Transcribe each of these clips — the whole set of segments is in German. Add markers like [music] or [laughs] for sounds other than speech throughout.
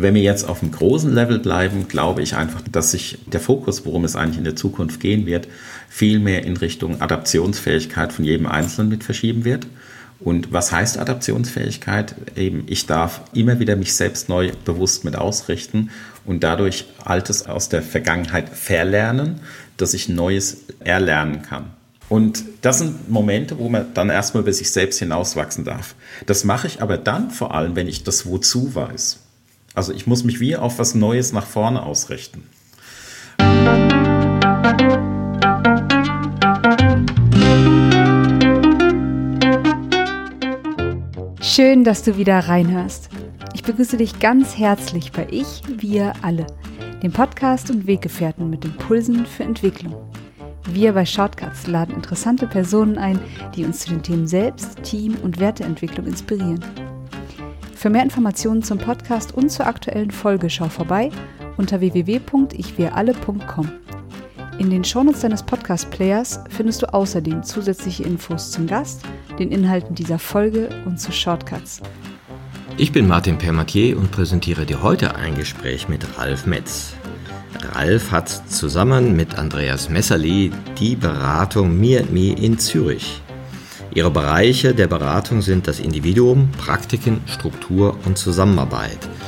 Wenn wir jetzt auf einem großen Level bleiben, glaube ich einfach, dass sich der Fokus, worum es eigentlich in der Zukunft gehen wird, viel mehr in Richtung Adaptionsfähigkeit von jedem Einzelnen mit verschieben wird. Und was heißt Adaptionsfähigkeit? Eben, ich darf immer wieder mich selbst neu bewusst mit ausrichten und dadurch Altes aus der Vergangenheit verlernen, dass ich Neues erlernen kann. Und das sind Momente, wo man dann erstmal über sich selbst hinauswachsen darf. Das mache ich aber dann vor allem, wenn ich das Wozu weiß. Also ich muss mich wie auf was Neues nach vorne ausrichten. Schön, dass du wieder reinhörst. Ich begrüße dich ganz herzlich bei Ich, wir alle, dem Podcast und Weggefährten mit Impulsen für Entwicklung. Wir bei Shortcuts laden interessante Personen ein, die uns zu den Themen Selbst, Team und Werteentwicklung inspirieren. Für mehr Informationen zum Podcast und zur aktuellen Folge schau vorbei unter www.ichwiralle.com. In den Shownotes deines Podcast-Players findest du außerdem zusätzliche Infos zum Gast, den Inhalten dieser Folge und zu Shortcuts. Ich bin Martin Permatier und präsentiere dir heute ein Gespräch mit Ralf Metz. Ralf hat zusammen mit Andreas Messerli die Beratung Me Me in Zürich. Ihre Bereiche der Beratung sind das Individuum, Praktiken, Struktur und Zusammenarbeit –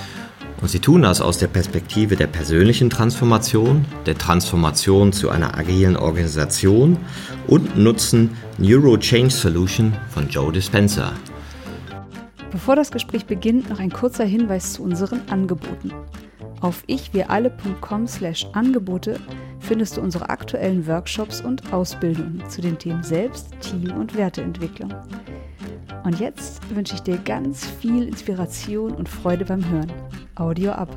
und sie tun das aus der Perspektive der persönlichen Transformation, der Transformation zu einer agilen Organisation und nutzen Neuro Change Solution von Joe Dispenza. Bevor das Gespräch beginnt, noch ein kurzer Hinweis zu unseren Angeboten. Auf ichwiralle.com slash Angebote findest du unsere aktuellen Workshops und Ausbildungen zu den Themen Selbst, Team und Werteentwicklung. Und jetzt wünsche ich dir ganz viel Inspiration und Freude beim Hören. Audio ab.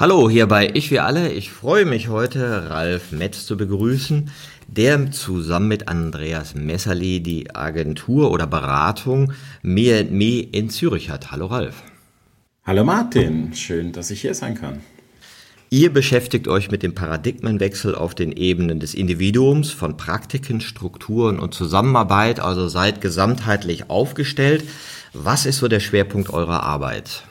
Hallo, hier bei Ich Wir Alle. Ich freue mich heute, Ralf Metz zu begrüßen, der zusammen mit Andreas Messerli die Agentur oder Beratung Me Me in Zürich hat. Hallo, Ralf. Hallo Martin, schön, dass ich hier sein kann. Ihr beschäftigt euch mit dem Paradigmenwechsel auf den Ebenen des Individuums, von Praktiken, Strukturen und Zusammenarbeit, also seid gesamtheitlich aufgestellt. Was ist so der Schwerpunkt eurer Arbeit?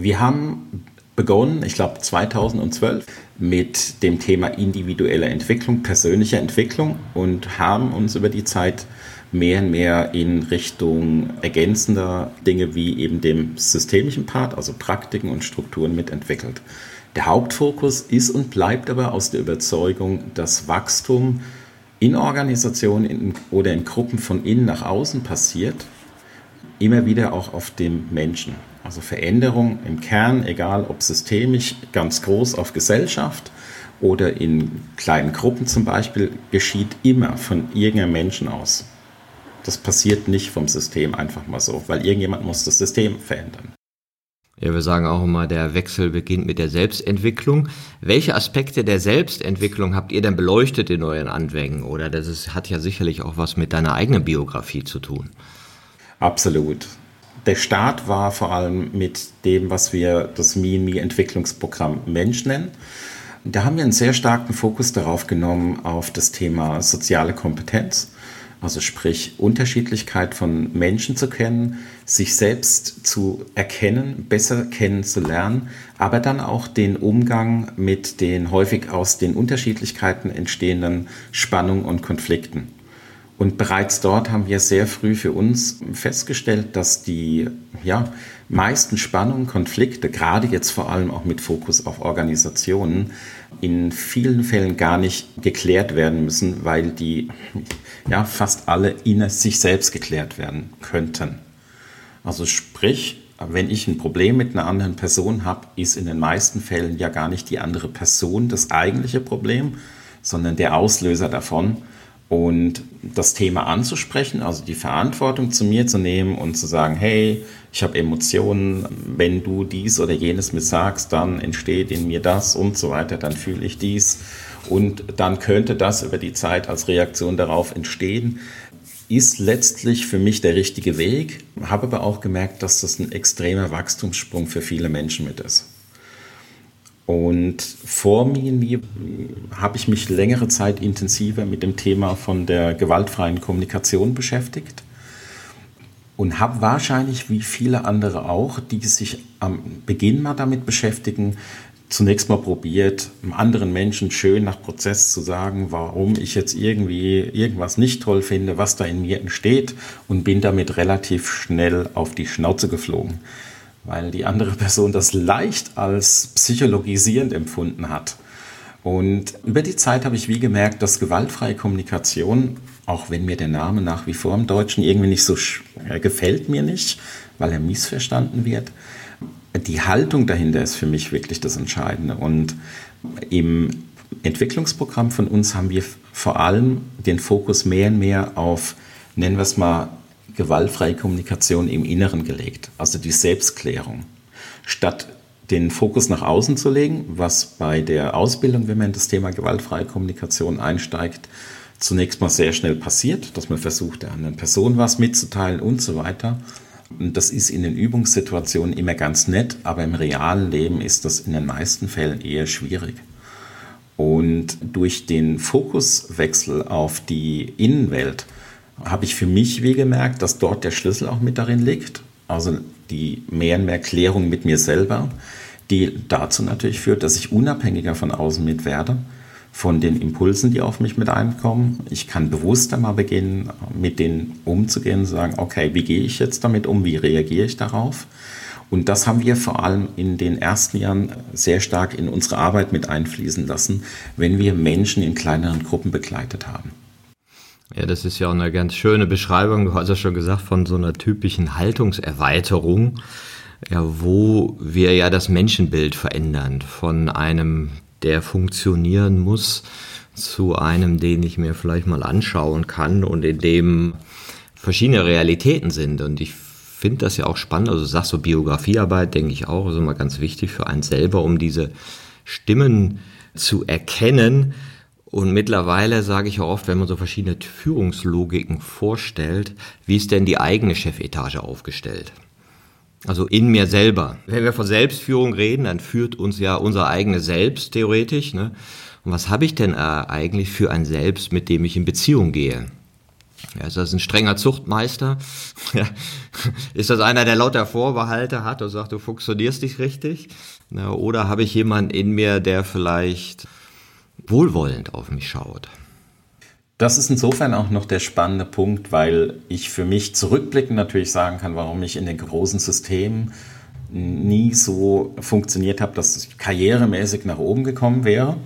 Wir haben begonnen, ich glaube 2012, mit dem Thema individuelle Entwicklung, persönliche Entwicklung und haben uns über die Zeit mehr und mehr in Richtung ergänzender Dinge wie eben dem systemischen Part, also Praktiken und Strukturen mitentwickelt. Der Hauptfokus ist und bleibt aber aus der Überzeugung, dass Wachstum in Organisationen oder in Gruppen von innen nach außen passiert, immer wieder auch auf dem Menschen. Also Veränderung im Kern, egal ob systemisch, ganz groß auf Gesellschaft oder in kleinen Gruppen zum Beispiel, geschieht immer von irgendeinem Menschen aus. Das passiert nicht vom System einfach mal so, weil irgendjemand muss das System verändern. Ja, wir sagen auch immer, der Wechsel beginnt mit der Selbstentwicklung. Welche Aspekte der Selbstentwicklung habt ihr denn beleuchtet in euren Anwängen? Oder das ist, hat ja sicherlich auch was mit deiner eigenen Biografie zu tun. Absolut. Der Start war vor allem mit dem, was wir das Me-Me-Entwicklungsprogramm Mensch nennen. Da haben wir einen sehr starken Fokus darauf genommen, auf das Thema soziale Kompetenz also sprich Unterschiedlichkeit von Menschen zu kennen, sich selbst zu erkennen, besser kennenzulernen, aber dann auch den Umgang mit den häufig aus den Unterschiedlichkeiten entstehenden Spannungen und Konflikten. Und bereits dort haben wir sehr früh für uns festgestellt, dass die ja, meisten Spannungen, Konflikte, gerade jetzt vor allem auch mit Fokus auf Organisationen, in vielen Fällen gar nicht geklärt werden müssen, weil die ja fast alle in sich selbst geklärt werden könnten. Also sprich, wenn ich ein Problem mit einer anderen Person habe, ist in den meisten Fällen ja gar nicht die andere Person das eigentliche Problem, sondern der Auslöser davon. Und das Thema anzusprechen, also die Verantwortung zu mir zu nehmen und zu sagen, hey, ich habe Emotionen, wenn du dies oder jenes mir sagst, dann entsteht in mir das und so weiter, dann fühle ich dies und dann könnte das über die Zeit als Reaktion darauf entstehen. ist letztlich für mich der richtige Weg, habe aber auch gemerkt, dass das ein extremer Wachstumssprung für viele Menschen mit ist. Und vor mir habe ich mich längere Zeit intensiver mit dem Thema von der gewaltfreien Kommunikation beschäftigt und habe wahrscheinlich wie viele andere auch, die sich am Beginn mal damit beschäftigen, zunächst mal probiert, anderen Menschen schön nach Prozess zu sagen, warum ich jetzt irgendwie irgendwas nicht toll finde, was da in mir entsteht und bin damit relativ schnell auf die Schnauze geflogen, weil die andere Person das leicht als psychologisierend empfunden hat. Und über die Zeit habe ich wie gemerkt, dass gewaltfreie Kommunikation, auch wenn mir der Name nach wie vor im Deutschen irgendwie nicht so gefällt mir nicht, weil er missverstanden wird, die Haltung dahinter ist für mich wirklich das Entscheidende. Und im Entwicklungsprogramm von uns haben wir vor allem den Fokus mehr und mehr auf, nennen wir es mal, gewaltfreie Kommunikation im Inneren gelegt, also die Selbstklärung. Statt den Fokus nach außen zu legen, was bei der Ausbildung, wenn man in das Thema gewaltfreie Kommunikation einsteigt, zunächst mal sehr schnell passiert, dass man versucht, der anderen Person was mitzuteilen und so weiter. Und das ist in den Übungssituationen immer ganz nett, aber im realen Leben ist das in den meisten Fällen eher schwierig. Und durch den Fokuswechsel auf die Innenwelt habe ich für mich wie gemerkt, dass dort der Schlüssel auch mit darin liegt. Also die mehr und mehr Klärung mit mir selber, die dazu natürlich führt, dass ich unabhängiger von außen mit werde von den Impulsen, die auf mich mit einkommen. Ich kann bewusster mal beginnen, mit denen umzugehen, zu sagen, okay, wie gehe ich jetzt damit um, wie reagiere ich darauf? Und das haben wir vor allem in den ersten Jahren sehr stark in unsere Arbeit mit einfließen lassen, wenn wir Menschen in kleineren Gruppen begleitet haben. Ja, das ist ja auch eine ganz schöne Beschreibung, du hast ja schon gesagt, von so einer typischen Haltungserweiterung, ja, wo wir ja das Menschenbild verändern, von einem der funktionieren muss, zu einem, den ich mir vielleicht mal anschauen kann und in dem verschiedene Realitäten sind. Und ich finde das ja auch spannend. Also du sagst so Biografiearbeit, denke ich auch, ist immer ganz wichtig für einen selber, um diese Stimmen zu erkennen. Und mittlerweile sage ich auch oft, wenn man so verschiedene Führungslogiken vorstellt, wie ist denn die eigene Chefetage aufgestellt? Also in mir selber. Wenn wir von Selbstführung reden, dann führt uns ja unser eigenes Selbst theoretisch. Ne? Und was habe ich denn äh, eigentlich für ein Selbst, mit dem ich in Beziehung gehe? Ja, ist das ein strenger Zuchtmeister? [laughs] ist das einer, der lauter Vorbehalte hat und sagt, du funktionierst nicht richtig? Na, oder habe ich jemanden in mir, der vielleicht wohlwollend auf mich schaut? Das ist insofern auch noch der spannende Punkt, weil ich für mich zurückblickend natürlich sagen kann, warum ich in den großen Systemen nie so funktioniert habe, dass ich karrieremäßig nach oben gekommen wäre.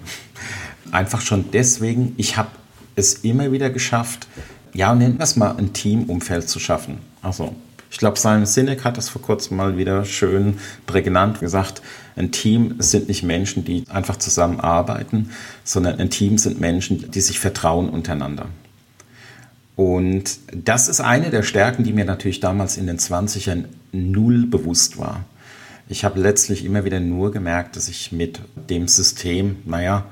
Einfach schon deswegen, ich habe es immer wieder geschafft, ja, nennen wir es mal ein Teamumfeld zu schaffen. Also ich glaube, Simon Sinek hat das vor kurzem mal wieder schön prägnant gesagt. Ein Team sind nicht Menschen, die einfach zusammenarbeiten, sondern ein Team sind Menschen, die sich vertrauen untereinander. Und das ist eine der Stärken, die mir natürlich damals in den 20ern null bewusst war. Ich habe letztlich immer wieder nur gemerkt, dass ich mit dem System, naja,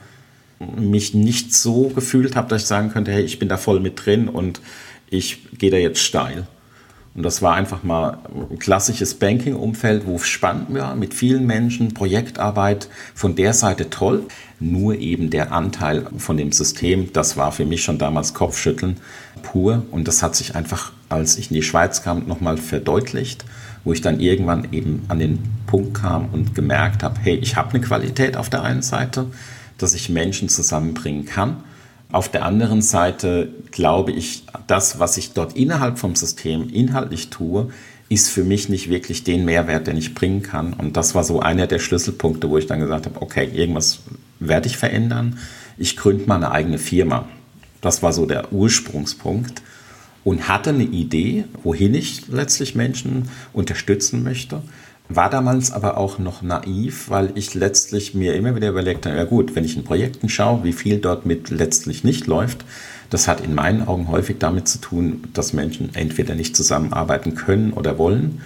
mich nicht so gefühlt habe, dass ich sagen könnte, hey, ich bin da voll mit drin und ich gehe da jetzt steil. Und das war einfach mal ein klassisches Banking-Umfeld, wo es spannend war, mit vielen Menschen, Projektarbeit von der Seite toll. Nur eben der Anteil von dem System, das war für mich schon damals Kopfschütteln pur. Und das hat sich einfach, als ich in die Schweiz kam, nochmal verdeutlicht, wo ich dann irgendwann eben an den Punkt kam und gemerkt habe, hey, ich habe eine Qualität auf der einen Seite, dass ich Menschen zusammenbringen kann auf der anderen Seite glaube ich, das, was ich dort innerhalb vom System inhaltlich tue, ist für mich nicht wirklich den Mehrwert, den ich bringen kann. Und das war so einer der Schlüsselpunkte, wo ich dann gesagt habe, okay, irgendwas werde ich verändern. Ich gründe mal eine eigene Firma. Das war so der Ursprungspunkt und hatte eine Idee, wohin ich letztlich Menschen unterstützen möchte. War damals aber auch noch naiv, weil ich letztlich mir immer wieder überlegt habe, ja gut, wenn ich in Projekten schaue, wie viel dort mit letztlich nicht läuft, das hat in meinen Augen häufig damit zu tun, dass Menschen entweder nicht zusammenarbeiten können oder wollen.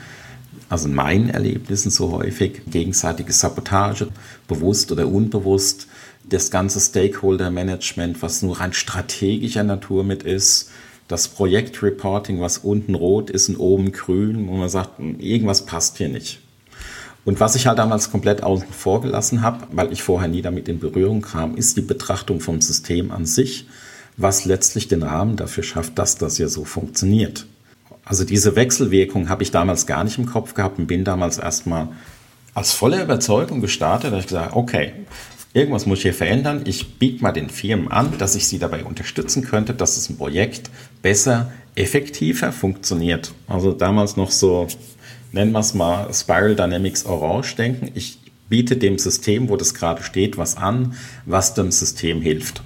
Also in meinen Erlebnissen so häufig gegenseitige Sabotage, bewusst oder unbewusst, das ganze Stakeholder-Management, was nur rein strategischer Natur mit ist, das Projektreporting, was unten rot ist und oben grün, wo man sagt, hm, irgendwas passt hier nicht. Und was ich halt damals komplett außen vor gelassen habe, weil ich vorher nie damit in Berührung kam, ist die Betrachtung vom System an sich, was letztlich den Rahmen dafür schafft, dass das ja so funktioniert. Also diese Wechselwirkung habe ich damals gar nicht im Kopf gehabt und bin damals erstmal als volle Überzeugung gestartet, dass ich gesagt okay, irgendwas muss ich hier verändern. Ich biete mal den Firmen an, dass ich sie dabei unterstützen könnte, dass das Projekt besser, effektiver funktioniert. Also damals noch so nennen wir es mal Spiral Dynamics Orange denken. Ich biete dem System, wo das gerade steht, was an, was dem System hilft.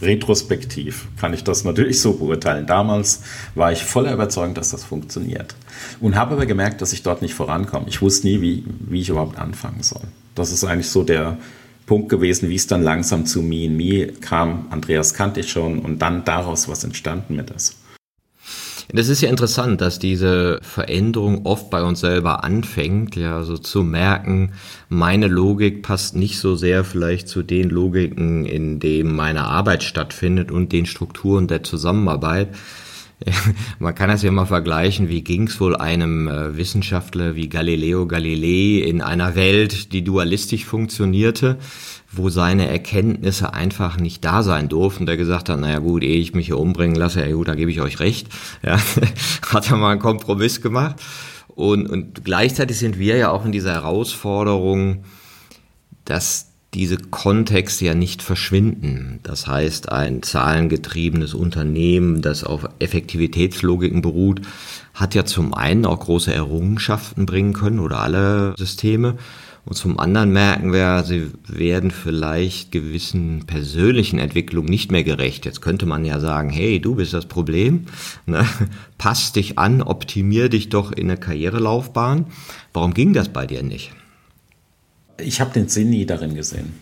Retrospektiv kann ich das natürlich so beurteilen. Damals war ich voller Überzeugung, dass das funktioniert. Und habe aber gemerkt, dass ich dort nicht vorankomme. Ich wusste nie, wie, wie ich überhaupt anfangen soll. Das ist eigentlich so der Punkt gewesen, wie es dann langsam zu Me and Me kam. Andreas kannte ich schon und dann daraus was entstanden mit das. Das ist ja interessant, dass diese Veränderung oft bei uns selber anfängt, ja, so zu merken, meine Logik passt nicht so sehr vielleicht zu den Logiken, in denen meine Arbeit stattfindet und den Strukturen der Zusammenarbeit. [laughs] Man kann das ja mal vergleichen, wie ging es wohl einem äh, Wissenschaftler wie Galileo Galilei in einer Welt, die dualistisch funktionierte wo seine Erkenntnisse einfach nicht da sein durften, der gesagt hat, naja gut, ehe ich mich hier umbringen lasse, ja gut, da gebe ich euch recht. Ja, [laughs] hat er mal einen Kompromiss gemacht. Und, und gleichzeitig sind wir ja auch in dieser Herausforderung, dass diese Kontexte ja nicht verschwinden. Das heißt, ein zahlengetriebenes Unternehmen, das auf Effektivitätslogiken beruht, hat ja zum einen auch große Errungenschaften bringen können oder alle Systeme. Und zum anderen merken wir, sie werden vielleicht gewissen persönlichen Entwicklungen nicht mehr gerecht. Jetzt könnte man ja sagen, hey, du bist das Problem, ne? pass dich an, optimier dich doch in eine Karrierelaufbahn. Warum ging das bei dir nicht? Ich habe den Sinn nie darin gesehen.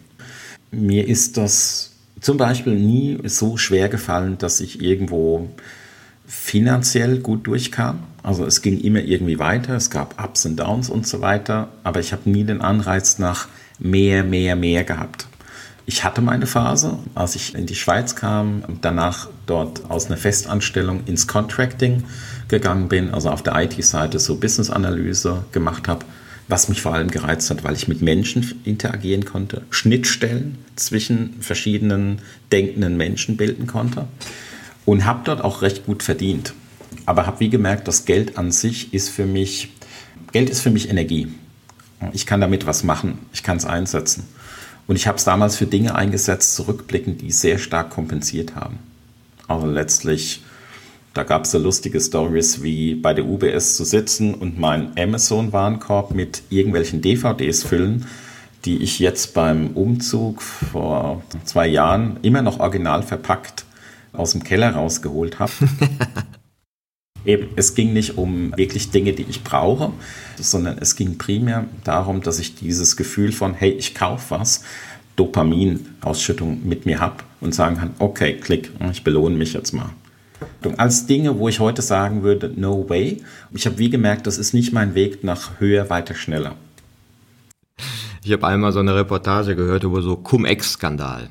Mir ist das zum Beispiel nie so schwer gefallen, dass ich irgendwo finanziell gut durchkam. Also es ging immer irgendwie weiter, es gab Ups und Downs und so weiter, aber ich habe nie den Anreiz nach mehr, mehr, mehr gehabt. Ich hatte meine Phase, als ich in die Schweiz kam und danach dort aus einer Festanstellung ins Contracting gegangen bin, also auf der IT-Seite so Business-Analyse gemacht habe, was mich vor allem gereizt hat, weil ich mit Menschen interagieren konnte, Schnittstellen zwischen verschiedenen denkenden Menschen bilden konnte und habe dort auch recht gut verdient. Aber habe wie gemerkt, das Geld an sich ist für mich, Geld ist für mich Energie. Ich kann damit was machen, ich kann es einsetzen. Und ich habe es damals für Dinge eingesetzt, zurückblickend, die sehr stark kompensiert haben. Also letztlich, da gab es so lustige Stories wie bei der UBS zu sitzen und meinen Amazon-Warenkorb mit irgendwelchen DVDs füllen, die ich jetzt beim Umzug vor zwei Jahren immer noch original verpackt aus dem Keller rausgeholt habe. [laughs] Eben, es ging nicht um wirklich Dinge, die ich brauche, sondern es ging primär darum, dass ich dieses Gefühl von, hey, ich kaufe was, Dopaminausschüttung mit mir habe und sagen kann, okay, klick, ich belohne mich jetzt mal. Als Dinge, wo ich heute sagen würde, no way. Ich habe wie gemerkt, das ist nicht mein Weg nach höher, weiter, schneller. Ich habe einmal so eine Reportage gehört über so Cum-Ex-Skandal.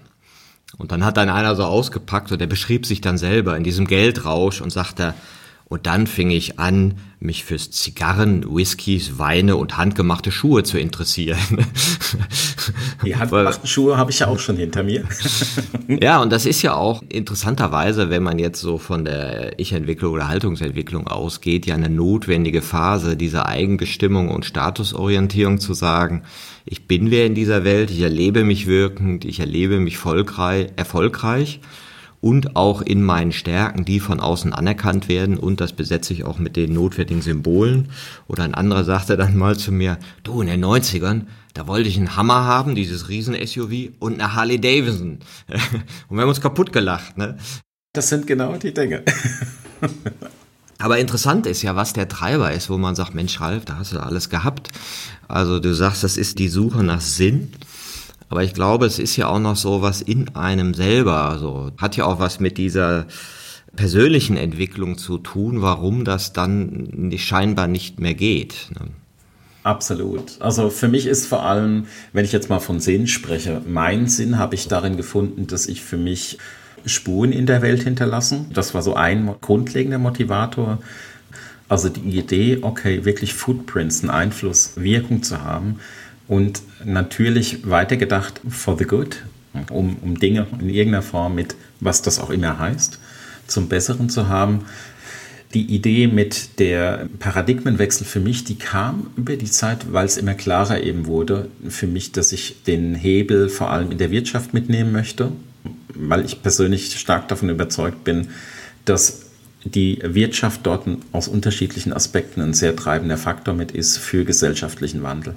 Und dann hat dann einer so ausgepackt und der beschrieb sich dann selber in diesem Geldrausch und sagte, und dann fing ich an, mich fürs Zigarren, Whiskys, Weine und handgemachte Schuhe zu interessieren. Die [laughs] handgemachten Schuhe habe ich ja auch schon hinter mir. [laughs] ja, und das ist ja auch interessanterweise, wenn man jetzt so von der Ich-Entwicklung oder Haltungsentwicklung ausgeht, ja eine notwendige Phase dieser Eigenbestimmung und Statusorientierung zu sagen, ich bin wer in dieser Welt, ich erlebe mich wirkend, ich erlebe mich erfolgreich und auch in meinen Stärken, die von außen anerkannt werden und das besetze ich auch mit den notwendigen Symbolen. Oder ein anderer sagte dann mal zu mir, du in den 90ern, da wollte ich einen Hammer haben, dieses Riesen-SUV und eine Harley Davidson. [laughs] und wir haben uns kaputt gelacht. Ne? Das sind genau die Dinge. [laughs] Aber interessant ist ja, was der Treiber ist, wo man sagt, Mensch, Ralf, da hast du alles gehabt. Also du sagst, das ist die Suche nach Sinn. Aber ich glaube, es ist ja auch noch so was in einem selber. Also hat ja auch was mit dieser persönlichen Entwicklung zu tun, warum das dann scheinbar nicht mehr geht. Ne? Absolut. Also für mich ist vor allem, wenn ich jetzt mal von Sinn spreche, mein Sinn habe ich darin gefunden, dass ich für mich Spuren in der Welt hinterlassen. Das war so ein grundlegender Motivator. Also die Idee, okay, wirklich Footprints, einen Einfluss, Wirkung zu haben und natürlich weitergedacht for the good, um, um Dinge in irgendeiner Form mit, was das auch immer heißt, zum Besseren zu haben. Die Idee mit der Paradigmenwechsel für mich, die kam über die Zeit, weil es immer klarer eben wurde für mich, dass ich den Hebel vor allem in der Wirtschaft mitnehmen möchte, weil ich persönlich stark davon überzeugt bin, dass die Wirtschaft dort aus unterschiedlichen Aspekten ein sehr treibender Faktor mit ist für gesellschaftlichen Wandel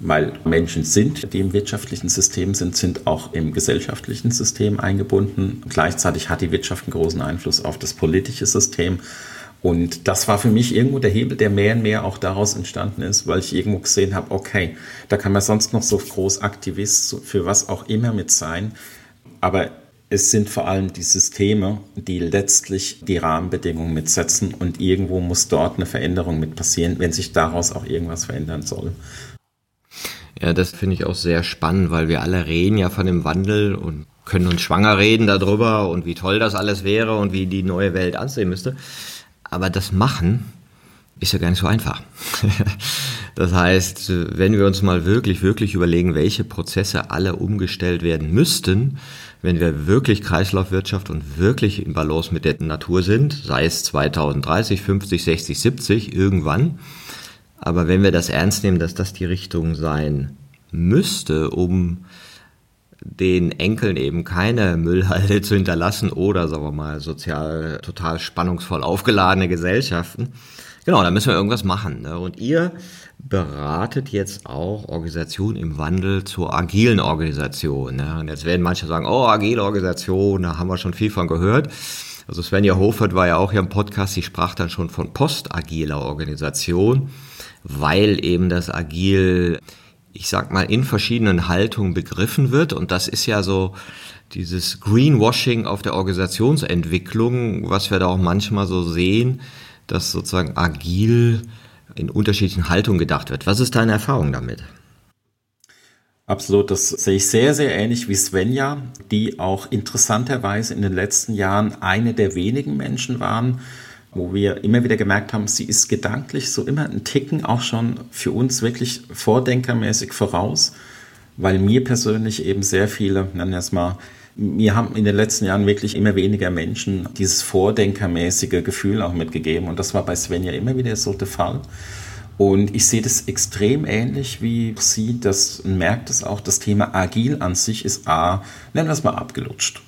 weil Menschen sind, die im wirtschaftlichen System sind, sind auch im gesellschaftlichen System eingebunden. Gleichzeitig hat die Wirtschaft einen großen Einfluss auf das politische System. Und das war für mich irgendwo der Hebel, der mehr und mehr auch daraus entstanden ist, weil ich irgendwo gesehen habe, okay, da kann man sonst noch so groß Aktivist für was auch immer mit sein. Aber es sind vor allem die Systeme, die letztlich die Rahmenbedingungen mitsetzen und irgendwo muss dort eine Veränderung mit passieren, wenn sich daraus auch irgendwas verändern soll. Ja, das finde ich auch sehr spannend, weil wir alle reden ja von dem Wandel und können uns schwanger reden darüber und wie toll das alles wäre und wie die neue Welt ansehen müsste. Aber das Machen ist ja gar nicht so einfach. [laughs] das heißt, wenn wir uns mal wirklich, wirklich überlegen, welche Prozesse alle umgestellt werden müssten, wenn wir wirklich Kreislaufwirtschaft und wirklich in Balance mit der Natur sind, sei es 2030, 50, 60, 70, irgendwann, aber wenn wir das ernst nehmen, dass das die Richtung sein müsste, um den Enkeln eben keine Müllhalde [laughs] zu hinterlassen oder, sagen wir mal, sozial total spannungsvoll aufgeladene Gesellschaften. Genau, da müssen wir irgendwas machen. Ne? Und ihr beratet jetzt auch Organisationen im Wandel zur agilen Organisation. Ne? Und jetzt werden manche sagen, oh, agile Organisation, da haben wir schon viel von gehört. Also Svenja Hofert war ja auch hier im Podcast, sie sprach dann schon von postagiler Organisation weil eben das Agil, ich sag mal, in verschiedenen Haltungen begriffen wird. Und das ist ja so dieses Greenwashing auf der Organisationsentwicklung, was wir da auch manchmal so sehen, dass sozusagen agil in unterschiedlichen Haltungen gedacht wird. Was ist deine Erfahrung damit? Absolut, das sehe ich sehr, sehr ähnlich wie Svenja, die auch interessanterweise in den letzten Jahren eine der wenigen Menschen waren, wo wir immer wieder gemerkt haben, sie ist gedanklich so immer ein Ticken auch schon für uns wirklich vordenkermäßig voraus, weil mir persönlich eben sehr viele, nennen wir es mal, mir haben in den letzten Jahren wirklich immer weniger Menschen dieses vordenkermäßige Gefühl auch mitgegeben und das war bei Svenja immer wieder so der Fall. Und ich sehe das extrem ähnlich wie sie, das merkt es auch, das Thema agil an sich ist A, nennen wir es mal abgelutscht.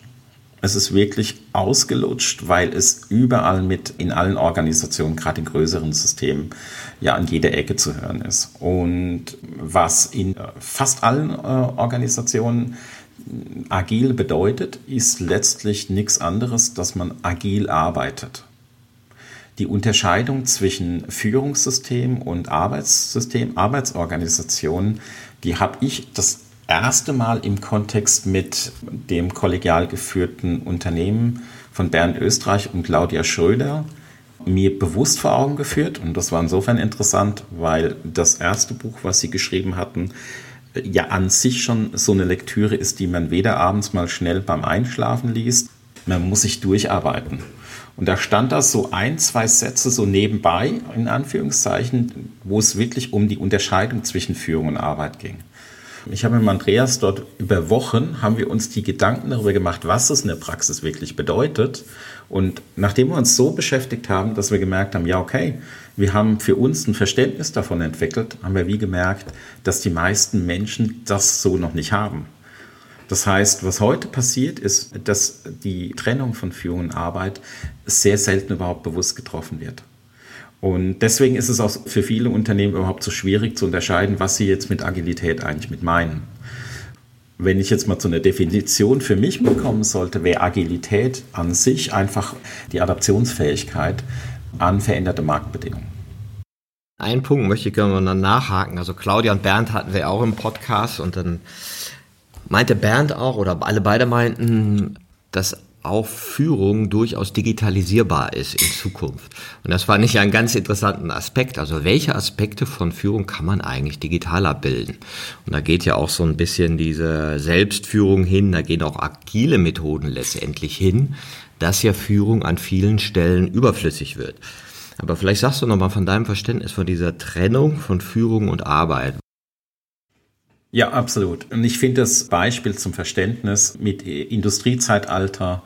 Es ist wirklich ausgelutscht, weil es überall mit in allen Organisationen, gerade in größeren Systemen, ja an jeder Ecke zu hören ist. Und was in äh, fast allen äh, Organisationen äh, agil bedeutet, ist letztlich nichts anderes, dass man agil arbeitet. Die Unterscheidung zwischen Führungssystem und Arbeitssystem, Arbeitsorganisation, die habe ich das erste Mal im Kontext mit dem kollegial geführten Unternehmen von Bernd Österreich und Claudia Schröder mir bewusst vor Augen geführt. Und das war insofern interessant, weil das erste Buch, was sie geschrieben hatten, ja an sich schon so eine Lektüre ist, die man weder abends mal schnell beim Einschlafen liest, man muss sich durcharbeiten. Und da stand da so ein, zwei Sätze so nebenbei, in Anführungszeichen, wo es wirklich um die Unterscheidung zwischen Führung und Arbeit ging. Ich habe mit Andreas dort über Wochen, haben wir uns die Gedanken darüber gemacht, was es in der Praxis wirklich bedeutet. Und nachdem wir uns so beschäftigt haben, dass wir gemerkt haben, ja, okay, wir haben für uns ein Verständnis davon entwickelt, haben wir wie gemerkt, dass die meisten Menschen das so noch nicht haben. Das heißt, was heute passiert, ist, dass die Trennung von Führung und Arbeit sehr selten überhaupt bewusst getroffen wird. Und deswegen ist es auch für viele Unternehmen überhaupt so schwierig zu unterscheiden, was sie jetzt mit Agilität eigentlich mit meinen. Wenn ich jetzt mal zu einer Definition für mich bekommen sollte, wäre Agilität an sich einfach die Adaptionsfähigkeit an veränderte Marktbedingungen. Ein Punkt möchte ich gerne mal nachhaken. Also Claudia und Bernd hatten wir auch im Podcast und dann meinte Bernd auch oder alle beide meinten, dass auch Führung durchaus digitalisierbar ist in Zukunft. Und das fand ich einen ganz interessanten Aspekt. Also welche Aspekte von Führung kann man eigentlich digital abbilden? Und da geht ja auch so ein bisschen diese Selbstführung hin, da gehen auch agile Methoden letztendlich hin, dass ja Führung an vielen Stellen überflüssig wird. Aber vielleicht sagst du nochmal von deinem Verständnis von dieser Trennung von Führung und Arbeit. Ja, absolut. Und ich finde das Beispiel zum Verständnis mit Industriezeitalter,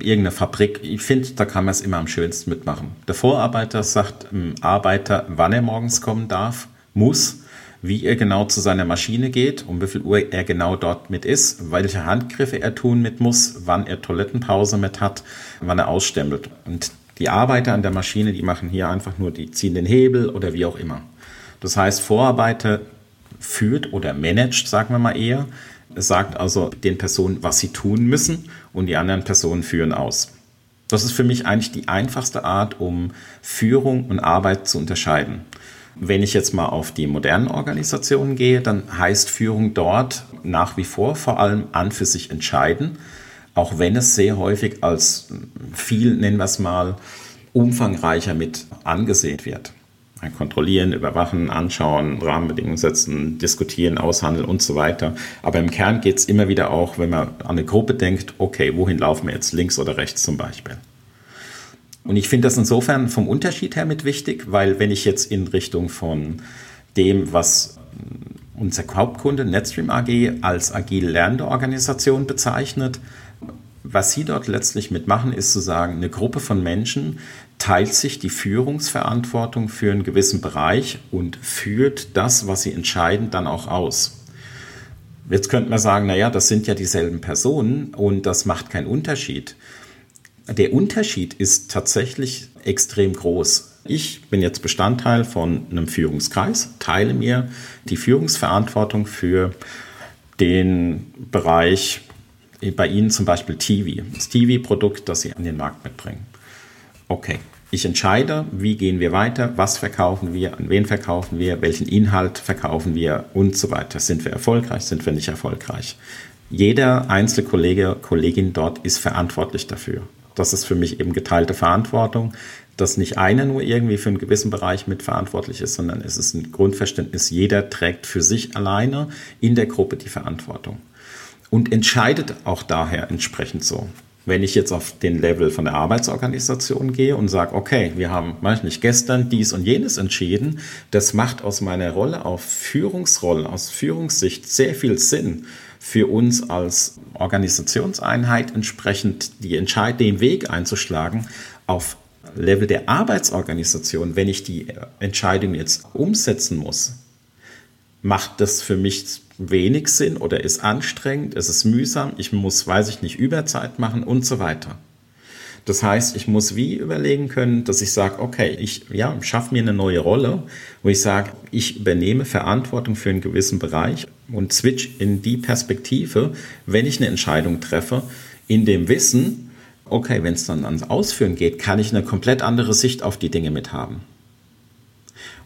irgendeine Fabrik, ich finde, da kann man es immer am schönsten mitmachen. Der Vorarbeiter sagt dem Arbeiter, wann er morgens kommen darf, muss, wie er genau zu seiner Maschine geht, um wie viel Uhr er genau dort mit ist, welche Handgriffe er tun mit muss, wann er Toilettenpause mit hat, wann er ausstempelt. Und die Arbeiter an der Maschine, die machen hier einfach nur, die ziehen den Hebel oder wie auch immer. Das heißt, Vorarbeiter führt oder managt, sagen wir mal eher. Sagt also den Personen, was sie tun müssen und die anderen Personen führen aus. Das ist für mich eigentlich die einfachste Art, um Führung und Arbeit zu unterscheiden. Wenn ich jetzt mal auf die modernen Organisationen gehe, dann heißt Führung dort nach wie vor vor allem an für sich entscheiden, auch wenn es sehr häufig als viel, nennen wir es mal, umfangreicher mit angesehen wird kontrollieren, überwachen, anschauen, Rahmenbedingungen setzen, diskutieren, aushandeln und so weiter. Aber im Kern geht es immer wieder auch, wenn man an eine Gruppe denkt, okay, wohin laufen wir jetzt, links oder rechts zum Beispiel. Und ich finde das insofern vom Unterschied her mit wichtig, weil wenn ich jetzt in Richtung von dem, was unser Hauptkunde Netstream AG als agil lernende Organisation bezeichnet, was Sie dort letztlich mitmachen, ist zu sagen, eine Gruppe von Menschen teilt sich die Führungsverantwortung für einen gewissen Bereich und führt das, was sie entscheiden, dann auch aus. Jetzt könnte man sagen, naja, das sind ja dieselben Personen und das macht keinen Unterschied. Der Unterschied ist tatsächlich extrem groß. Ich bin jetzt Bestandteil von einem Führungskreis, teile mir die Führungsverantwortung für den Bereich bei Ihnen zum Beispiel TV, das TV-Produkt, das Sie an den Markt mitbringen. Okay, ich entscheide, wie gehen wir weiter, was verkaufen wir, an wen verkaufen wir, welchen Inhalt verkaufen wir und so weiter. Sind wir erfolgreich, sind wir nicht erfolgreich? Jeder einzelne Kollege, Kollegin dort ist verantwortlich dafür. Das ist für mich eben geteilte Verantwortung, dass nicht einer nur irgendwie für einen gewissen Bereich mitverantwortlich ist, sondern es ist ein Grundverständnis, jeder trägt für sich alleine in der Gruppe die Verantwortung und entscheidet auch daher entsprechend so. Wenn ich jetzt auf den Level von der Arbeitsorganisation gehe und sage, okay, wir haben manchmal gestern dies und jenes entschieden, das macht aus meiner Rolle auf Führungsrolle, aus Führungssicht sehr viel Sinn für uns als Organisationseinheit entsprechend die Entscheid den Weg einzuschlagen auf Level der Arbeitsorganisation, wenn ich die Entscheidung jetzt umsetzen muss, macht das für mich wenig Sinn oder ist anstrengend, es ist mühsam, ich muss, weiß ich nicht, Überzeit machen und so weiter. Das heißt, ich muss wie überlegen können, dass ich sage, okay, ich ja, schaffe mir eine neue Rolle, wo ich sage, ich übernehme Verantwortung für einen gewissen Bereich und switch in die Perspektive, wenn ich eine Entscheidung treffe, in dem Wissen, okay, wenn es dann ans Ausführen geht, kann ich eine komplett andere Sicht auf die Dinge mit haben.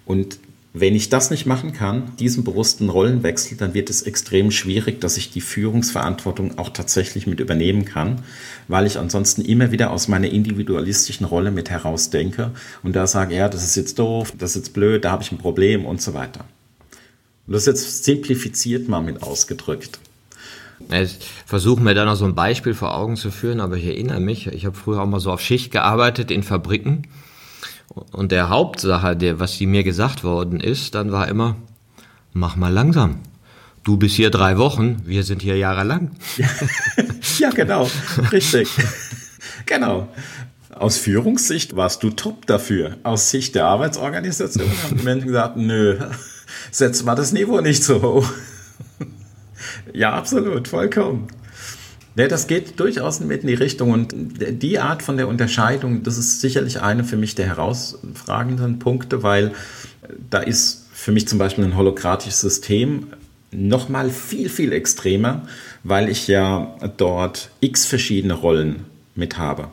Und wenn ich das nicht machen kann, diesen bewussten Rollenwechsel, dann wird es extrem schwierig, dass ich die Führungsverantwortung auch tatsächlich mit übernehmen kann, weil ich ansonsten immer wieder aus meiner individualistischen Rolle mit herausdenke und da sage, ja, das ist jetzt doof, das ist jetzt blöd, da habe ich ein Problem und so weiter. Und das ist jetzt simplifiziert mal mit ausgedrückt. Ich versuche mir da noch so ein Beispiel vor Augen zu führen, aber ich erinnere mich, ich habe früher auch mal so auf Schicht gearbeitet in Fabriken und der Hauptsache, der, was die mir gesagt worden ist, dann war immer, mach mal langsam. Du bist hier drei Wochen, wir sind hier jahrelang. [laughs] ja, genau, richtig. genau. Aus Führungssicht warst du top dafür. Aus Sicht der Arbeitsorganisation haben die Menschen gesagt, nö, setz mal das Niveau nicht so hoch. ja, absolut, vollkommen. Ja, das geht durchaus mit in die Richtung und die Art von der Unterscheidung, das ist sicherlich eine für mich der herausragenden Punkte, weil da ist für mich zum Beispiel ein holokratisches System nochmal viel, viel extremer, weil ich ja dort x verschiedene Rollen mit habe.